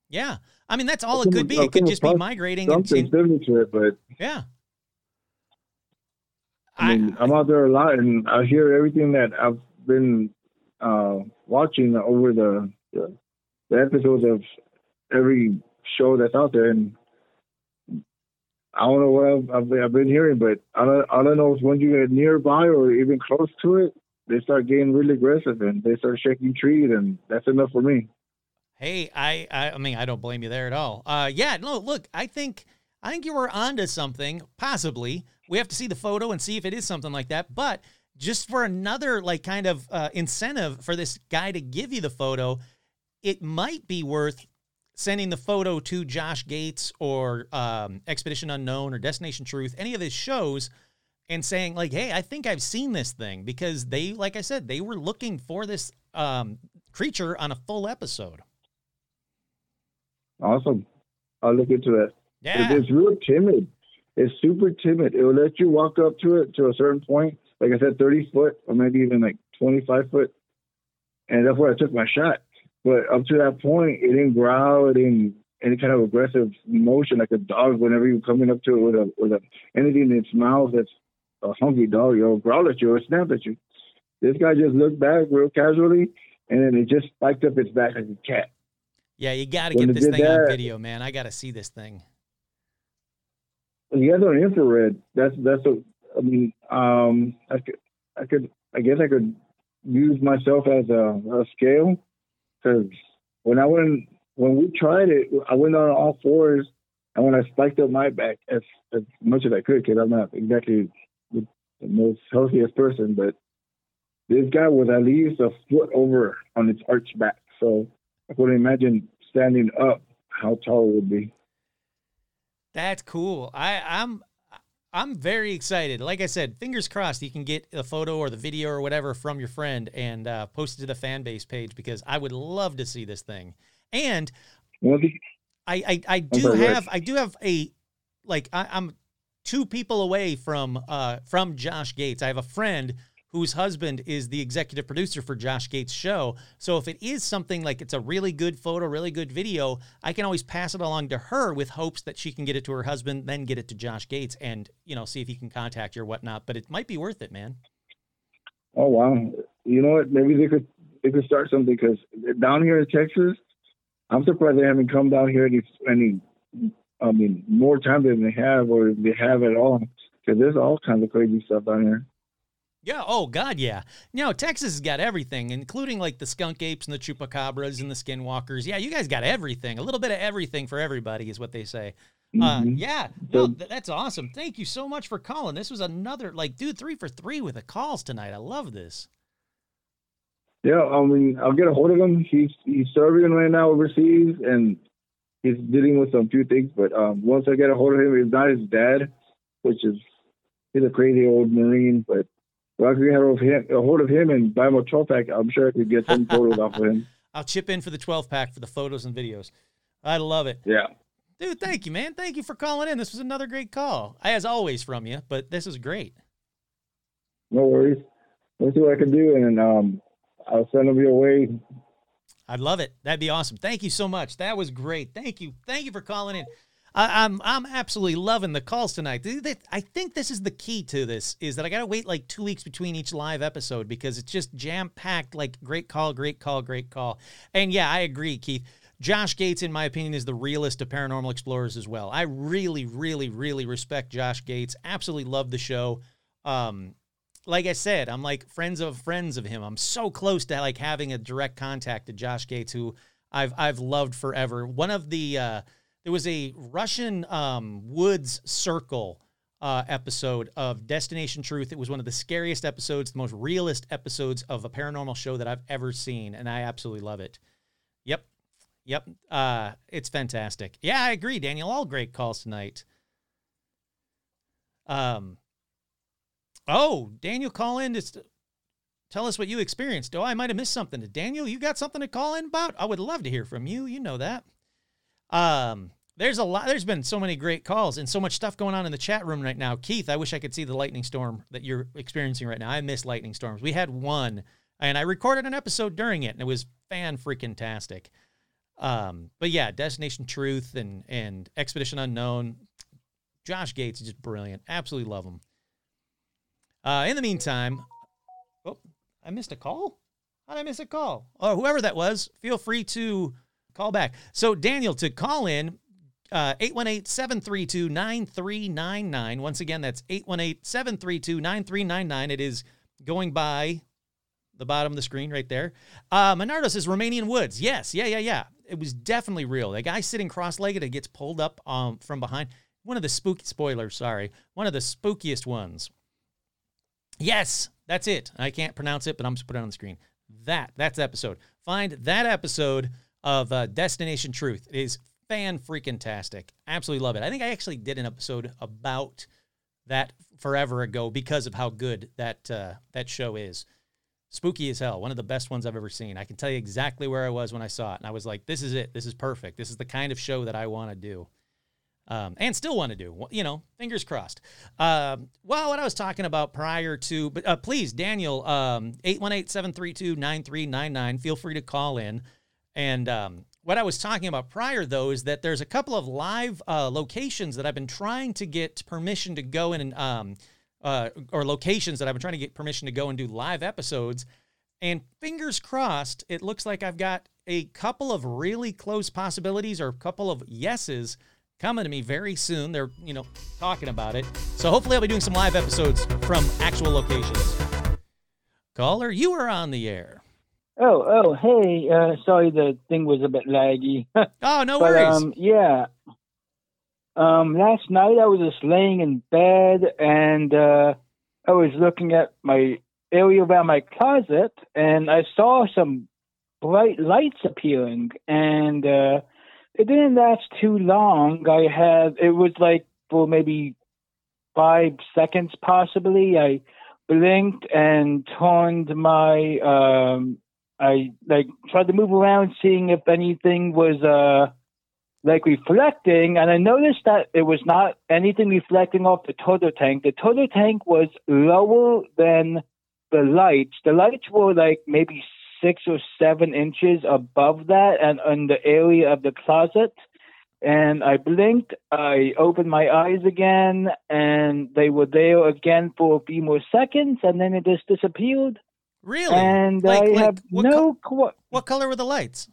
Yeah. I mean, that's all it could be. It could just be migrating. Something and, and, to it, but yeah. I mean, I, am out there a lot, and I hear everything that I've been uh, watching over the, the, the episodes of every show that's out there, and I don't know what I've, I've, been, I've been hearing, but I don't, I don't know if when you get nearby or even close to it, they start getting really aggressive and they start shaking trees, and that's enough for me. Hey, I, I, I mean, I don't blame you there at all. Uh, yeah, no, look, I think, I think you were onto something, possibly. We have to see the photo and see if it is something like that. But just for another, like, kind of uh, incentive for this guy to give you the photo, it might be worth sending the photo to Josh Gates or um, Expedition Unknown or Destination Truth, any of his shows, and saying like, "Hey, I think I've seen this thing," because they, like I said, they were looking for this um, creature on a full episode. Awesome. I'll look into that. Yeah. It's real timid. It's super timid. It will let you walk up to it to a certain point, like I said, 30 foot or maybe even like 25 foot. And that's where I took my shot. But up to that point, it didn't growl, it didn't any kind of aggressive motion like a dog whenever you're coming up to it with a with a anything in its mouth that's a hungry dog, you'll growl at you or snap at you. This guy just looked back real casually and then it just spiked up its back like a cat. Yeah, you got to get this thing that, on video, man. I got to see this thing. He has an infrared. That's that's a. I mean, um, I could, I could, I guess I could use myself as a, a scale because when I went, when we tried it, I went on all fours, and when I spiked up my back as as much as I could, because I'm not exactly the most healthiest person, but this guy was at least a foot over on its arch back. So I couldn't imagine standing up how tall it would be. That's cool. I, I'm I'm very excited. Like I said, fingers crossed you can get a photo or the video or whatever from your friend and uh, post it to the fan base page because I would love to see this thing. And I, I, I do have I do have a like I, am two people away from uh from Josh Gates. I have a friend whose husband is the executive producer for Josh Gates' show. So if it is something like it's a really good photo, really good video, I can always pass it along to her with hopes that she can get it to her husband, then get it to Josh Gates and, you know, see if he can contact you or whatnot. But it might be worth it, man. Oh wow. You know what? Maybe they could they could start something because down here in Texas, I'm surprised they haven't come down here any any I mean more time than they have or they have at all because there's all kinds of crazy stuff down here. Yeah. Oh God. Yeah. No, Texas has got everything, including like the skunk apes and the chupacabras and the skinwalkers. Yeah, you guys got everything. A little bit of everything for everybody is what they say. Uh, mm-hmm. Uh, yeah. No, th- that's awesome. Thank you so much for calling. This was another like, dude, three for three with the calls tonight. I love this. Yeah. I mean, I'll get a hold of him. He's he's serving right now overseas, and he's dealing with some few things. But um, once I get a hold of him, he's not his dad, which is he's a crazy old marine, but well, I could get of him, a hold of him and buy him a 12 pack. I'm sure I could get some photos off of him. [LAUGHS] I'll chip in for the 12 pack for the photos and videos. I love it. Yeah. Dude, thank you, man. Thank you for calling in. This was another great call, as always from you, but this is great. No worries. Let's see what I can do, and um, I'll send them your way. I'd love it. That'd be awesome. Thank you so much. That was great. Thank you. Thank you for calling in. I, am I'm, I'm absolutely loving the calls tonight. I think this is the key to this is that I got to wait like two weeks between each live episode because it's just jam packed. Like great call, great call, great call. And yeah, I agree, Keith. Josh Gates, in my opinion, is the realest of paranormal explorers as well. I really, really, really respect Josh Gates. Absolutely love the show. Um, like I said, I'm like friends of friends of him. I'm so close to like having a direct contact to Josh Gates, who I've I've loved forever. One of the uh, there was a Russian um, woods circle uh, episode of Destination Truth. It was one of the scariest episodes, the most realist episodes of a paranormal show that I've ever seen, and I absolutely love it. Yep, yep, uh, it's fantastic. Yeah, I agree, Daniel. All great calls tonight. Um. Oh, Daniel, call in to tell us what you experienced. Oh, I might have missed something. Daniel, you got something to call in about? I would love to hear from you. You know that. Um, there's a lot. There's been so many great calls and so much stuff going on in the chat room right now. Keith, I wish I could see the lightning storm that you're experiencing right now. I miss lightning storms. We had one, and I recorded an episode during it, and it was fan freaking tastic. Um, but yeah, Destination Truth and and Expedition Unknown. Josh Gates is just brilliant. Absolutely love him. Uh, in the meantime, oh, I missed a call. How did I miss a call? Oh, whoever that was, feel free to call back. So, Daniel, to call in, uh, 818 732 9399. Once again, that's 818 732 9399. It is going by the bottom of the screen right there. Uh, Menardo says Romanian woods. Yes, yeah, yeah, yeah. It was definitely real. The guy sitting cross legged and gets pulled up um, from behind. One of the spooky spoilers, sorry. One of the spookiest ones. Yes, that's it. I can't pronounce it, but I'm just putting it on the screen. That, that's episode. Find that episode of uh, Destination Truth. It is fan freaking tastic. Absolutely love it. I think I actually did an episode about that forever ago because of how good that uh, that show is. Spooky as hell. One of the best ones I've ever seen. I can tell you exactly where I was when I saw it, and I was like, "This is it. This is perfect. This is the kind of show that I want to do." Um, and still want to do. You know, fingers crossed. Um, well, what I was talking about prior to, but uh, please, Daniel, um, 818 732 9399. Feel free to call in. And um, what I was talking about prior, though, is that there's a couple of live uh, locations that I've been trying to get permission to go in and, um, uh, or locations that I've been trying to get permission to go and do live episodes. And fingers crossed, it looks like I've got a couple of really close possibilities or a couple of yeses coming to me very soon. They're, you know, talking about it. So hopefully I'll be doing some live episodes from actual locations. Caller, you are on the air. Oh, oh, hey. Uh, sorry, the thing was a bit laggy. [LAUGHS] Oh, no but worries. um, yeah. Um, last night I was just laying in bed and uh, I was looking at my area around my closet and I saw some bright lights appearing and uh, it didn't last too long. I had it was like for maybe five seconds possibly. I blinked and turned my um I like tried to move around seeing if anything was uh like reflecting and I noticed that it was not anything reflecting off the turtle tank. The turtle tank was lower than the lights. The lights were like maybe six or seven inches above that and in the area of the closet. And I blinked, I opened my eyes again, and they were there again for a few more seconds, and then it just disappeared. really? And Like- I like, have what no. qu- What color were the lights?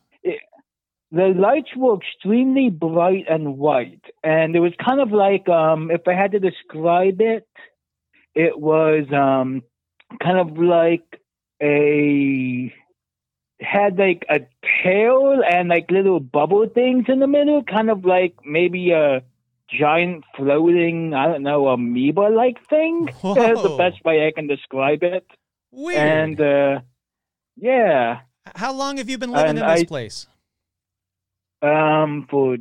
the lights were extremely bright and white, and it was kind of like um, if I had to describe it, it was um, kind of like a had like a tail and like little bubble things in the middle, kind of like maybe a giant floating, I don't know, amoeba like thing. [LAUGHS] That's the best way I can describe it. Weird. And uh, yeah, How long have you been living and in this I- place? um, for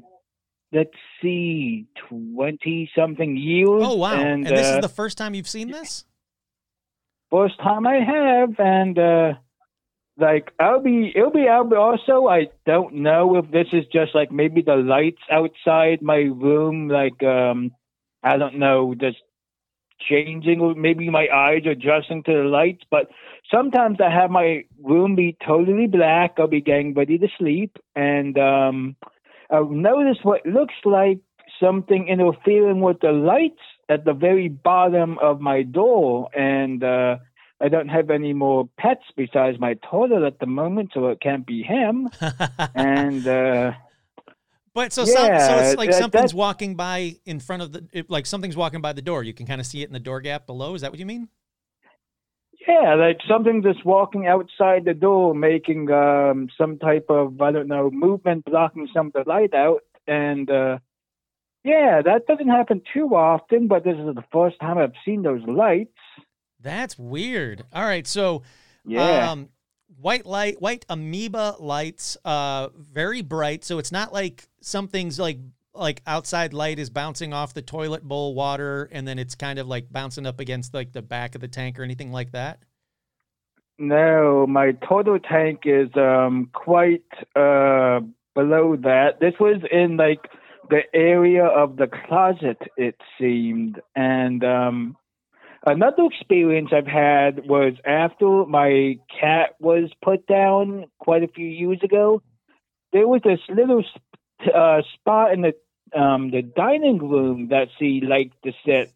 let's see, twenty something years. Oh wow! And, And, this uh, is the first time you've seen this? first time I have, and uh, like I'll be, it'll be out. Also, I don't know if this is just like maybe the lights outside my room, like um, I don't know, just changing, or maybe my eyes adjusting to the lights. But sometimes I have my room be totally black. I'll be getting ready to sleep, and um, I'll notice what looks like something interfering with the lights at the very bottom of my door, and uh, I don't have any more pets besides my turtle at the moment, so it can't be him. [LAUGHS] and uh, but so, some, so it's like that- something's walking by in front of the, it, like something's walking by the door. You can kind of see it in the door gap below. Is that what you mean? yeah, like something just walking outside the door, making um, some type of I don't know movement, blocking some of the light out, and uh, yeah, that doesn't happen too often. But this is the first time I've seen those lights. That's weird. All right, so Yeah. um, white light, white amoeba lights, uh, very bright. So it's not like something's like like outside light is bouncing off the toilet bowl water, and then it's kind of like bouncing up against like the back of the tank or anything like that. No, my total tank is um quite uh below that. This was in like the area of the closet it seemed. And um another experience I've had was after my cat was put down quite a few years ago. There was this little uh, spot in the um the dining room that she liked to sit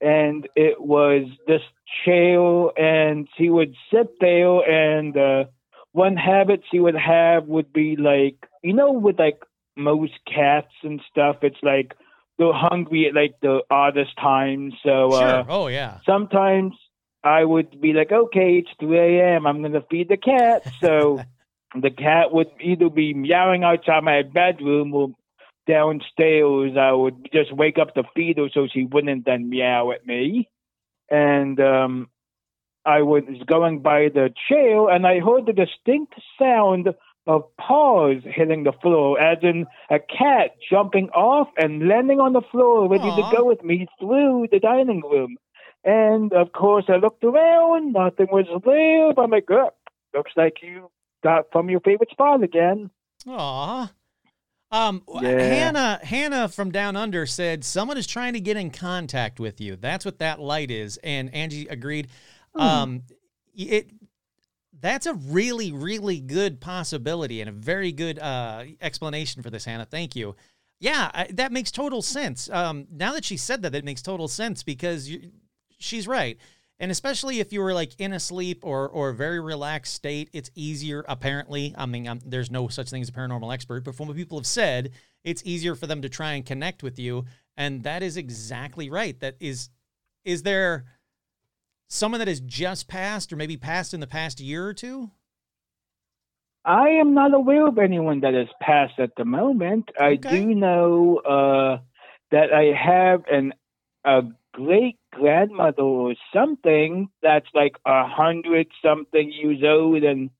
and it was this chair, and she would sit there, and uh, one habit she would have would be like, you know, with like most cats and stuff, it's like they're hungry at like the oddest times. So Sure. uh, oh yeah. sometimes I would be like, okay, it's 3 a.m. I'm going to feed the cat. [LAUGHS] So the cat would either be meowing outside my bedroom or downstairs. I would just wake up to feed her so she wouldn't then meow at me. And um, I was going by the chair and I heard the distinct sound of paws hitting the floor, as in a cat jumping off and landing on the floor, ready Aw. to go with me through the dining room. And of course, I looked around, nothing was there. But I'm like, oh, looks like you got from your favorite spot again. Aw. Um, Yeah. Hannah, Hannah from Down Under said someone is trying to get in contact with you. That's what that light is, and Angie agreed. Um, it that's a really, really good possibility and a very good uh, explanation for this, Hannah. Thank you. Yeah, I, that makes total sense. Um, now that she said that, it makes total sense because you, she's right. And especially if you were like in a sleep or or very relaxed state, it's easier. Apparently, I mean, i there's no such thing as a paranormal expert, but from what people have said, it's easier for them to try and connect with you, and that is exactly right. That is, is there someone that has just passed or maybe passed in the past year or two? I am not aware of anyone that has passed at the moment. I do know uh, that I have an a great grandmother or something that's like a hundred something years old, and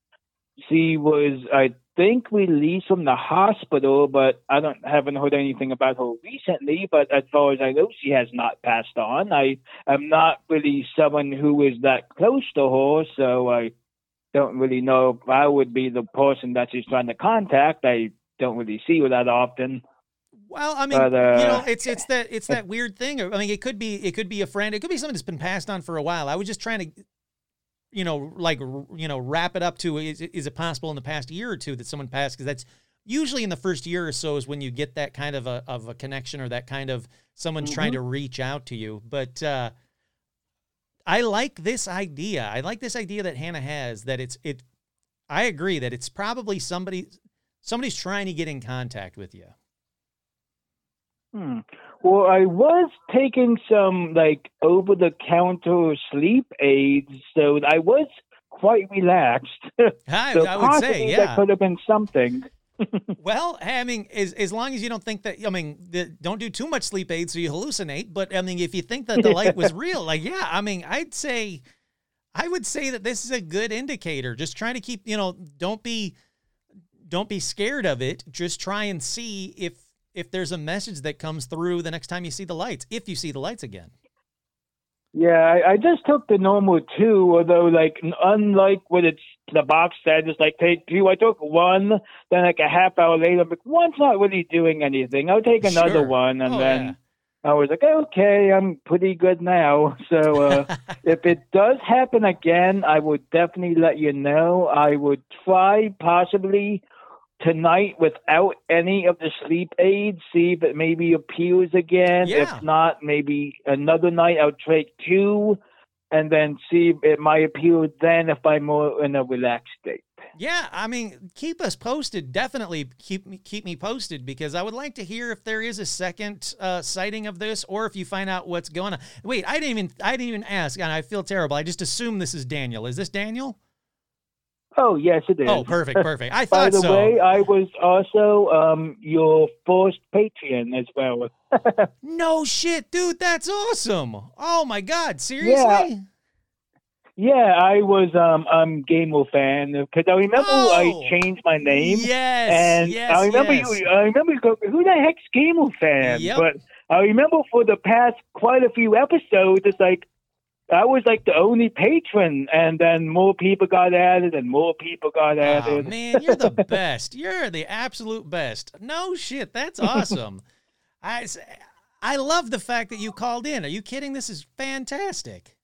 she was, I think, released from the hospital, but I don't haven't heard anything about her recently. But as far as I know, she has not passed on. I am not really someone who is that close to her, so I don't really know if I would be the person that she's trying to contact. I don't really see her that often. Well, I mean, But, uh, you know, it's it's that it's that weird thing. I mean, it could be it could be a friend. It could be something that's been passed on for a while. I was just trying to, you know, like you know, wrap it up to is is it possible in the past year or two that someone passed? Because that's usually in the first year or so is when you get that kind of a of a connection or that kind of someone's trying to reach out to you. But uh, I like this idea. I like this idea that Hannah has that it's it. I agree that it's probably somebody somebody's trying to get in contact with you. Hmm. Well, I was taking some like over the counter sleep aids, so I was quite relaxed. [LAUGHS] I, so I would say, yeah. that could have been something. [LAUGHS] Well, I mean, as as long as you don't think that, I mean, the, don't do too much sleep aid so you hallucinate. But I mean, if you think that the light was [LAUGHS] real, like, yeah, I mean, I'd say, I would say that this is a good indicator. Just trying to keep, you know, don't be, don't be scared of it. Just try and see if if there's a message that comes through the next time you see the lights, if you see the lights again. Yeah, I, I just took the normal two, although like unlike what it's the box said, it's like take two. I took one, then like a half hour later, I'm like, one's not really doing anything. I'll take another Sure. one, and Oh, then I was like, okay, I'm pretty good now. [LAUGHS] So uh, [LAUGHS] if it does happen again, I would definitely let you know. I would try possibly tonight without any of the sleep aids, see if it maybe appears again. Yeah. If not, maybe another night I'll take two and then see if it might appear then if I'm more in a relaxed state. Yeah, I mean, keep us posted. Definitely keep me keep me posted because I would like to hear if there is a second uh, sighting of this, or if you find out what's going on. Wait, I didn't even I didn't even ask, and I feel terrible. I just assume this is Daniel. Is this Daniel? Oh, yes, it is. Oh, perfect, perfect. I [LAUGHS] thought. By the so. way, I was also um, your first Patreon as well. [LAUGHS] no shit, dude. That's awesome. Oh my god, seriously? Yeah, I was um um Gamer fan because I remember Oh. I changed my name. Yes. And yes, I remember yes. you. I remember you go, who the heck's Gamer fan? Yep. But I remember for the past quite a few episodes, it's like I was like the only patron, and then more people got added, and more people got Oh, added. man, you're the [LAUGHS] best. You're the absolute best. No shit, that's [LAUGHS] awesome. I I love the fact that you called in. Are you kidding? This is fantastic.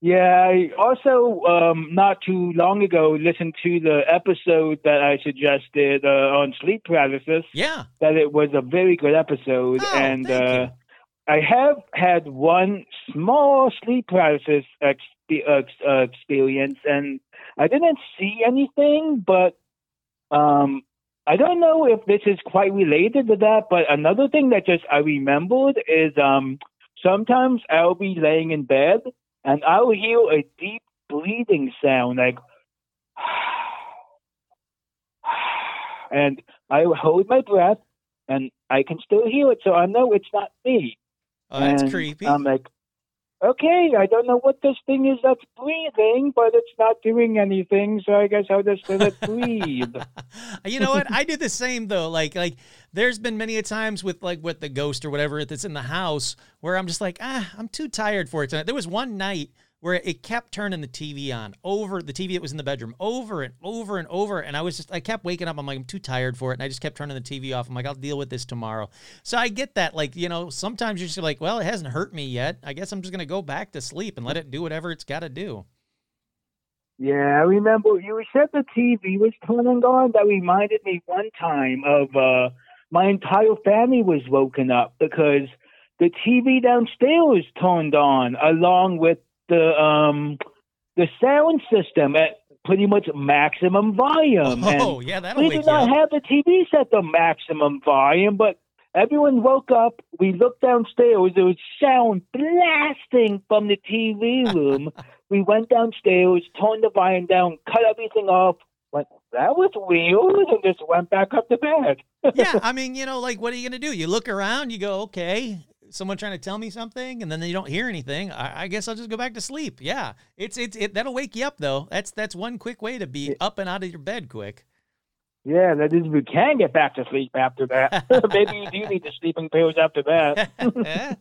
Yeah, I also um, not too long ago listened to the episode that I suggested uh, on sleep paralysis. Yeah. That it was a very good episode, Oh, and uh. I have had one small sleep paralysis exp- uh, experience, and I didn't see anything, but um, I don't know if this is quite related to that. But another thing that just I remembered is um, sometimes I'll be laying in bed and I'll hear a deep breathing sound, like, [SIGHS] and I hold my breath, and I can still hear it, so I know it's not me. Oh, that's And creepy. I'm like, okay, I don't know what this thing is that's breathing, but it's not doing anything, so I guess I'll just let it breathe. [LAUGHS] you know what? I do the same though. Like like there's been many a times with like with the ghost or whatever that's in the house where I'm just like, ah, I'm too tired for it tonight. There was one night where it kept turning the TV on over the TV that was in the bedroom over and over and over. And I was just I kept waking up. I'm like, I'm too tired for it. And I just kept turning the TV off. I'm like, I'll deal with this tomorrow. So I get that. Like, you know, sometimes you're just like, well, it hasn't hurt me yet. I guess I'm just gonna go back to sleep and let it do whatever it's gotta do. Yeah, I remember you said the TV was turning on. That reminded me one time of uh my entire family was woken up because the TV downstairs turned on along with the um the sound system at pretty much maximum volume. Oh, and yeah, that'll we did not have the TV set to maximum volume, but everyone woke up. We looked downstairs. There was sound blasting from the TV room. [LAUGHS] we went downstairs, turned the volume down, cut everything off. Went, that was weird, and just went back up to bed. [LAUGHS] yeah, I mean, you know, like what are you gonna do? You look around, you go, okay, someone trying to tell me something, and then you don't hear anything. I, I guess I'll just go back to sleep. Yeah, it's it's it, that'll wake you up though. That's that's one quick way to be up and out of your bed quick. Yeah, that is, we can get back to sleep after that. [LAUGHS] [LAUGHS] Maybe you do need the sleeping pills after that. [LAUGHS]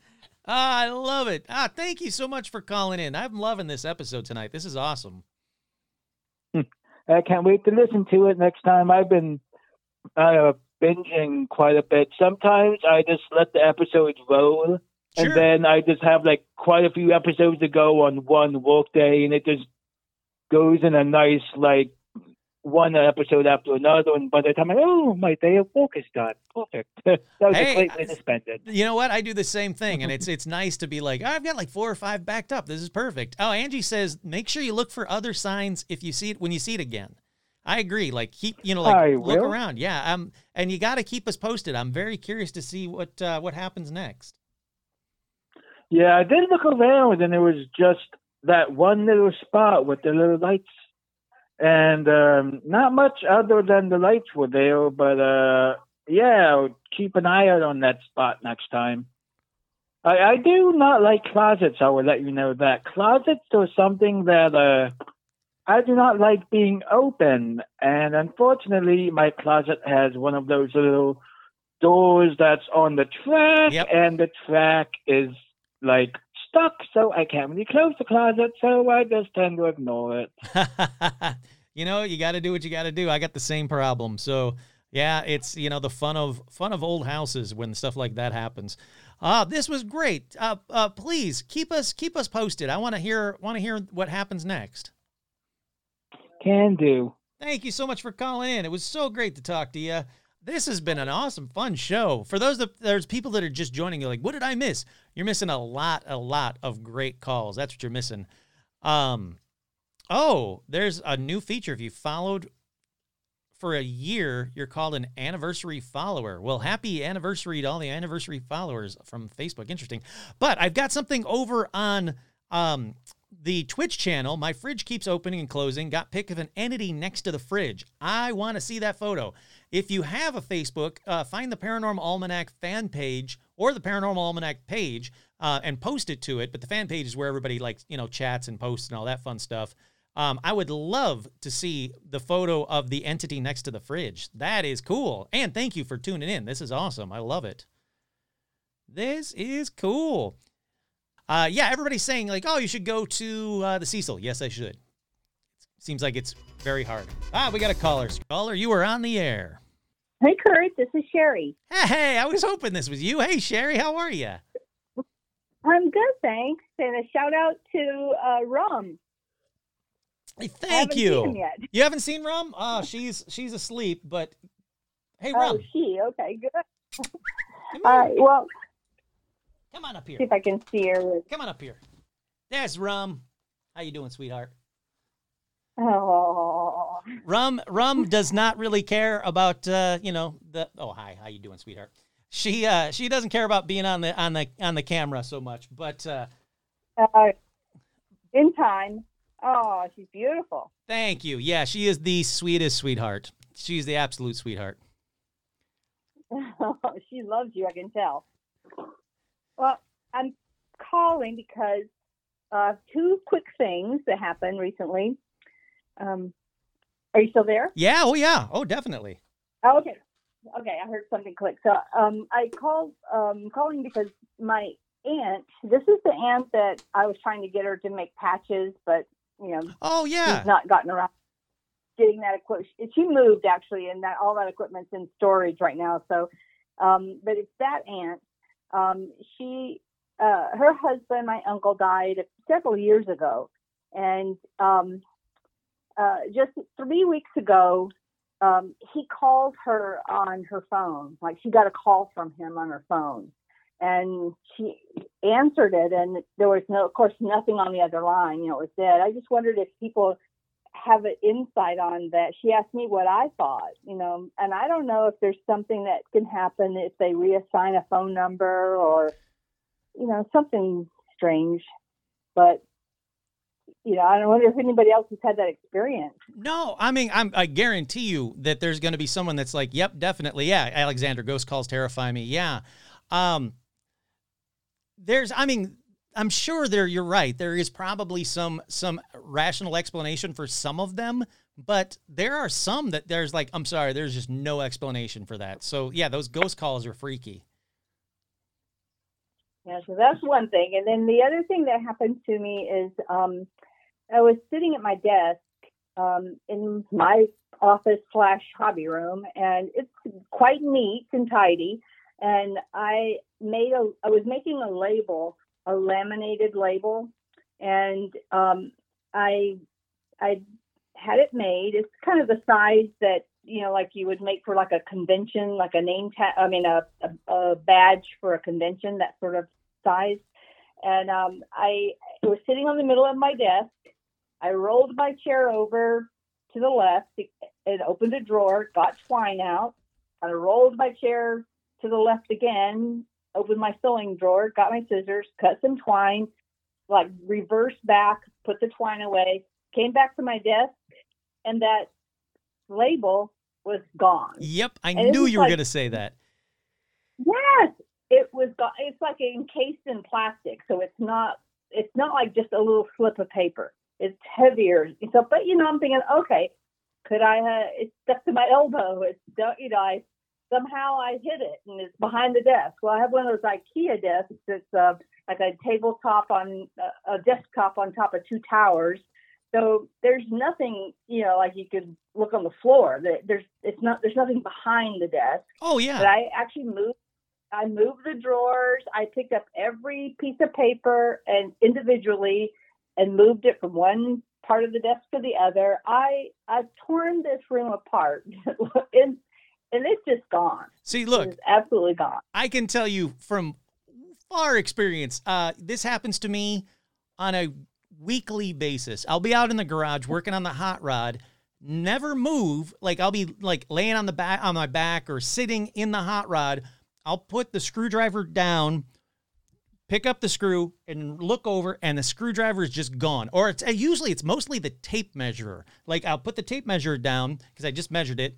ah, I love it. Ah, thank you so much for calling in. I'm loving this episode tonight. This is awesome. I can't wait to listen to it next time. I've been uh, binging quite a bit. Sometimes I just let the episodes roll, Sure. and then I just have like quite a few episodes to go on one work day, and it just goes in a nice like one episode after another. And by the time I oh my day of work is done, perfect. [LAUGHS] that was Hey, a great way to spend it. You know what? I do the same thing, and [LAUGHS] it's it's nice to be like, I've got like four or five backed up. This is perfect. Oh, Angie says, make sure you look for other signs if you see it when you see it again. I agree. Like keep you know like I look will. around. Yeah. Um. And you got to keep us posted. I'm very curious to see what uh, what happens next. Yeah, I did look around, and it was just that one little spot with the little lights, and um, not much other than the lights were there. But uh, yeah, I'll keep an eye out on that spot next time. I, I do not like closets. I will let you know that closets are something that uh, I do not like being open, and unfortunately, my closet has one of those little doors that's on the track, Yep. and the track is like stuck, so I can't really close the closet, so I just tend to ignore it. [LAUGHS] you know, you got to do what you got to do. I got the same problem. So yeah, it's you know the fun of fun of old houses when stuff like that happens. Uh, this was great. Uh, uh, please keep us keep us posted. I want to hear want to hear what happens next. Can do. Thank you so much for calling in. It was so great to talk to you. This has been an awesome, fun show. For those that there's people that are just joining you, like, what did I miss? You're missing a lot, a lot of great calls. That's what you're missing. Um, oh, there's a new feature. If you followed for a year, you're called an anniversary follower. Well, happy anniversary to all the anniversary followers from Facebook. Interesting. But I've got something over on um, the Twitch channel. My fridge keeps opening and closing. Got pic of an entity next to the fridge. I want to see that photo. If you have a Facebook, uh, find the Paranormal Almanac fan page or the Paranormal Almanac page uh, and post it to it. But the fan page is where everybody like you know chats and posts and all that fun stuff. Um, I would love to see the photo of the entity next to the fridge. That is cool. And thank you for tuning in. This is awesome. I love it. This is cool. Uh, yeah, everybody's saying like, oh, you should go to uh, the Cecil. Yes, I should. Seems like it's very hard. Ah, we got a caller. Caller, you are on the air. Hey, Kurt, this is Sherry. Hey, hey, I was hoping this was you. Hey, Sherry, how are you? I'm good, thanks. And a shout out to uh, Rum. Hey, thank you. Seen him yet. You haven't seen Rum? Oh, she's she's asleep. But hey, Oh, Rum, she. Okay, good. come All here. right. Well, Come on up here. See if I can see her. Come on up here. There's Rum. How you doing, sweetheart? Oh, Rum Rum does not really care about uh, you know the oh hi how you doing sweetheart she uh she doesn't care about being on the on the on the camera so much but uh uh, in time. Oh, she's beautiful. thank you yeah she is the sweetest sweetheart she's the absolute sweetheart [LAUGHS] she loves you, I can tell. Well, I'm calling because uh, two quick things that happened recently. Um, are you still there? yeah oh yeah oh definitely Oh, okay. Okay, I heard something click. So um, I called um, calling because my aunt. This is the aunt that I was trying to get her to make patches, but you know oh yeah she's not gotten around getting that equipment. She moved actually, and that all that equipment's in storage right now. So, um, but it's that aunt. Um, she, uh, her husband, my uncle, died several years ago, and um, uh, just three weeks ago, um, he called her on her phone. Like she got a call from him on her phone, and she answered it, and there was no, of course, nothing on the other line. You know, it was dead. I just wondered if people have an insight on that. She asked me what I thought, you know, and I don't know if there's something that can happen if they reassign a phone number or, you know, something strange. But, you know, I don't wonder if anybody else has had that experience. no i mean I'm, i guarantee you that there's going to be someone that's like yep definitely yeah alexander ghost calls terrify me yeah um there's i mean i'm sure there you're right there is probably some some rational explanation for some of them but there are some that there's like i'm sorry there's just no explanation for that so yeah those ghost calls are freaky Yeah, so that's one thing. And then the other thing that happened to me is um, I was sitting at my desk um, in my office slash hobby room, and it's quite neat and tidy. And I made a, I was making a label, a laminated label, and um, I, I had it made. It's kind of the size that you know, like you would make for like a convention, like a name tag. I mean, a, a, a badge for a convention, that sort of size. And um, I was sitting on the middle of my desk. I rolled my chair over to the left and opened a drawer, got twine out. I rolled my chair to the left again, opened my sewing drawer, got my scissors, cut some twine, like reversed back, put the twine away, came back to my desk, and that label was gone. yep i And knew you were like- going to say that Yes, it was. Gone. It's like encased in plastic, so it's not. It's not like just a little slip of paper. It's heavier. So, but you know, I'm thinking, okay, could I? Uh, it's stuck to my elbow. It's don't you know, I somehow I hit it, and it's behind the desk. Well, I have one of those IKEA desks that's uh, like a tabletop on uh, a desktop on top of two towers. So there's nothing, you know, like you could look on the floor. There's it's not there's nothing behind the desk. oh yeah But I actually moved. I moved the drawers. I picked up every piece of paper and individually, and moved it from one part of the desk to the other. I I've torn this room apart, [LAUGHS] and and it's just gone. see look it's absolutely gone. I can tell you from far experience, uh, this happens to me on a weekly basis. I'll be out in the garage working on the hot rod, never move. Like I'll be like laying on the back on my back or sitting in the hot rod. I'll put the screwdriver down, pick up the screw, and look over, and the screwdriver is just gone. Or it's uh, usually it's mostly the tape measure. Like I'll put the tape measure down because I just measured it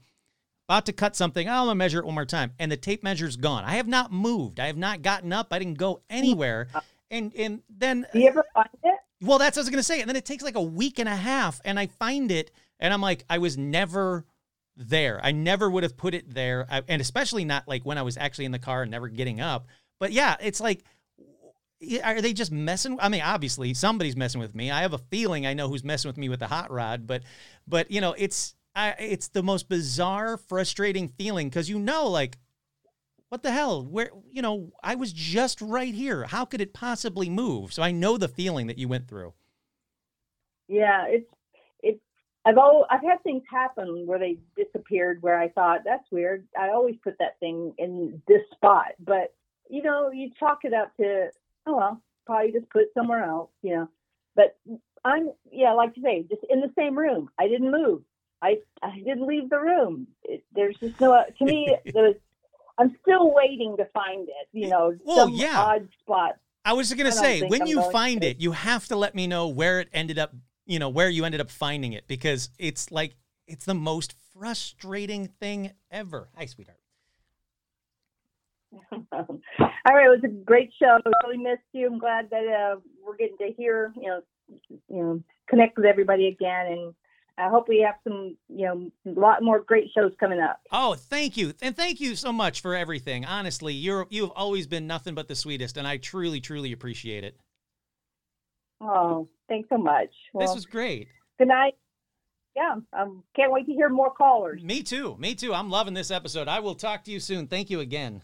about to cut something. Oh, I'm gonna measure it one more time, and the tape measure's gone. I have not moved. I have not gotten up. I didn't go anywhere. And and then Do you ever find it? well, that's what I was gonna say. And then it takes like a week and a half, and I find it, and I'm like, I was never there. I never would have put it there, I, and especially not like when I was actually in the car and never getting up. But yeah, it's like, are they just messing? I mean, obviously somebody's messing with me. I have a feeling I know who's messing with me with the hot rod, but but you know, it's I, it's the most bizarre, frustrating feeling because you know, like, what the hell? Where you know, I was just right here. How could it possibly move? So I know the feeling that you went through. Yeah, it's it's. I've al I've had things happen where they disappeared where I thought that's weird. I always put that thing in this spot, but you know, you chalk it up to, oh well, probably just put somewhere else, you know. But mm, I'm, yeah, like you say, just in the same room. I didn't move. I I didn't leave the room. It, there's just no. To me, [LAUGHS] there's. I'm still waiting to find it. You know, Well, some yeah. odd spot. I was gonna say, when I'm you find to. it, you have to let me know where it ended up, you know, where you ended up finding it because it's like, it's the most frustrating thing ever. Hi, sweetheart. [LAUGHS] All right, it was a great show. I really missed you. I'm glad that uh, we're getting to hear, you know, you know, connect with everybody again, and I hope we have some, you know, a lot more great shows coming up. Oh, thank you. And thank you so much for everything. Honestly, you're, you've always been nothing but the sweetest, and I truly, truly appreciate it. Oh, thanks so much. Well, this was great. good night. Yeah, um, can't wait to hear more callers. Me too. Me too. I'm loving this episode. I will talk to you soon. Thank you again.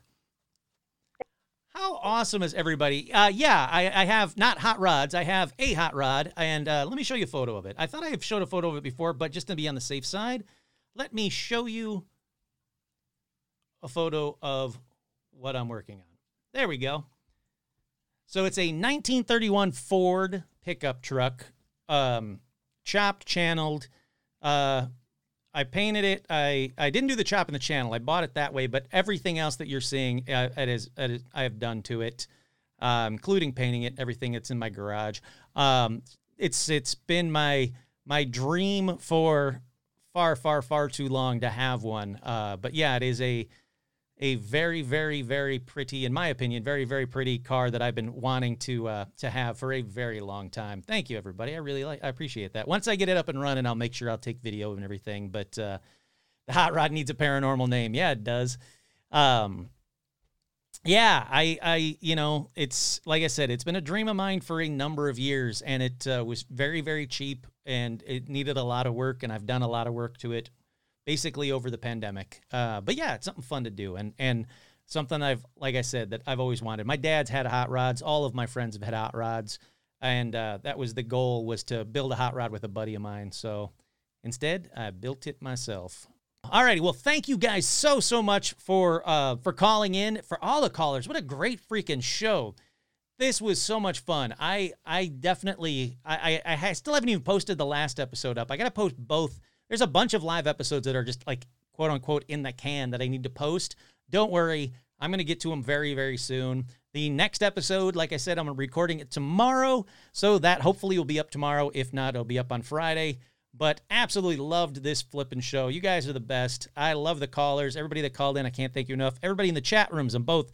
How awesome is everybody? Uh, yeah, I, I have not hot rods. I have a hot rod, and uh, let me show you a photo of it. I thought I have showed a photo of it before, but just to be on the safe side, let me show you a photo of what I'm working on. There we go. So it's a 1931 Ford pickup truck, um, chopped, channeled. Uh, I painted it. I, I didn't do the chop in the channel. I bought it that way, but everything else that you're seeing, uh, it is, it is, I have done to it, um, including painting it. Everything that's in my garage. Um, it's it's been my my dream for far far far too long to have one. Uh, but yeah, it is a a very very very pretty, in my opinion, very very pretty car that I've been wanting to uh, to have for a very long time. Thank you, everybody. I really like. I appreciate that. Once I get it up and running, I'll make sure I'll take video and everything. But uh, the hot rod needs a paranormal name. Yeah, it does. Um, yeah, I, I, you know, it's like I said, it's been a dream of mine for a number of years, and it uh, was very, very cheap, and it needed a lot of work, and I've done a lot of work to it, basically over the pandemic. Uh, but yeah, it's something fun to do, and and something I've, like I said, that I've always wanted. My dad's had hot rods. All of my friends have had hot rods, and uh, that was the goal was to build a hot rod with a buddy of mine. So instead, I built it myself. All righty. Well, thank you guys so so much for uh for calling in for all the callers. What a great freaking show. This was so much fun. I I definitely I I, I still haven't even posted the last episode up. I got to post both. There's a bunch of live episodes that are just like quote unquote in the can that I need to post. Don't worry. I'm going to get to them very very soon. The next episode, like I said, I'm recording it tomorrow, so that hopefully will be up tomorrow. If not, it'll be up on Friday but absolutely loved this flipping show. You guys are the best. I love the callers. Everybody that called in, I can't thank you enough. Everybody in the chat rooms on both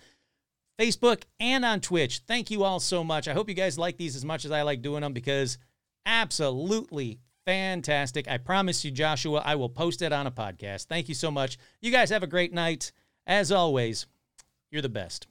Facebook and on Twitch, thank you all so much. I hope you guys like these as much as I like doing them because absolutely fantastic. I promise you, Joshua, I will post it on a podcast. Thank you so much. You guys have a great night. As always, you're the best.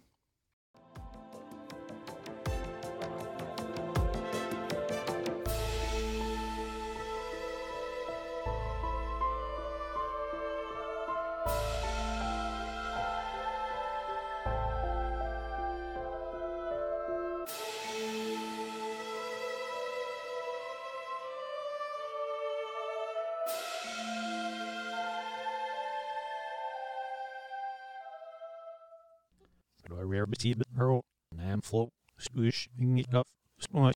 Her? Naam flow. Ing up. Smash.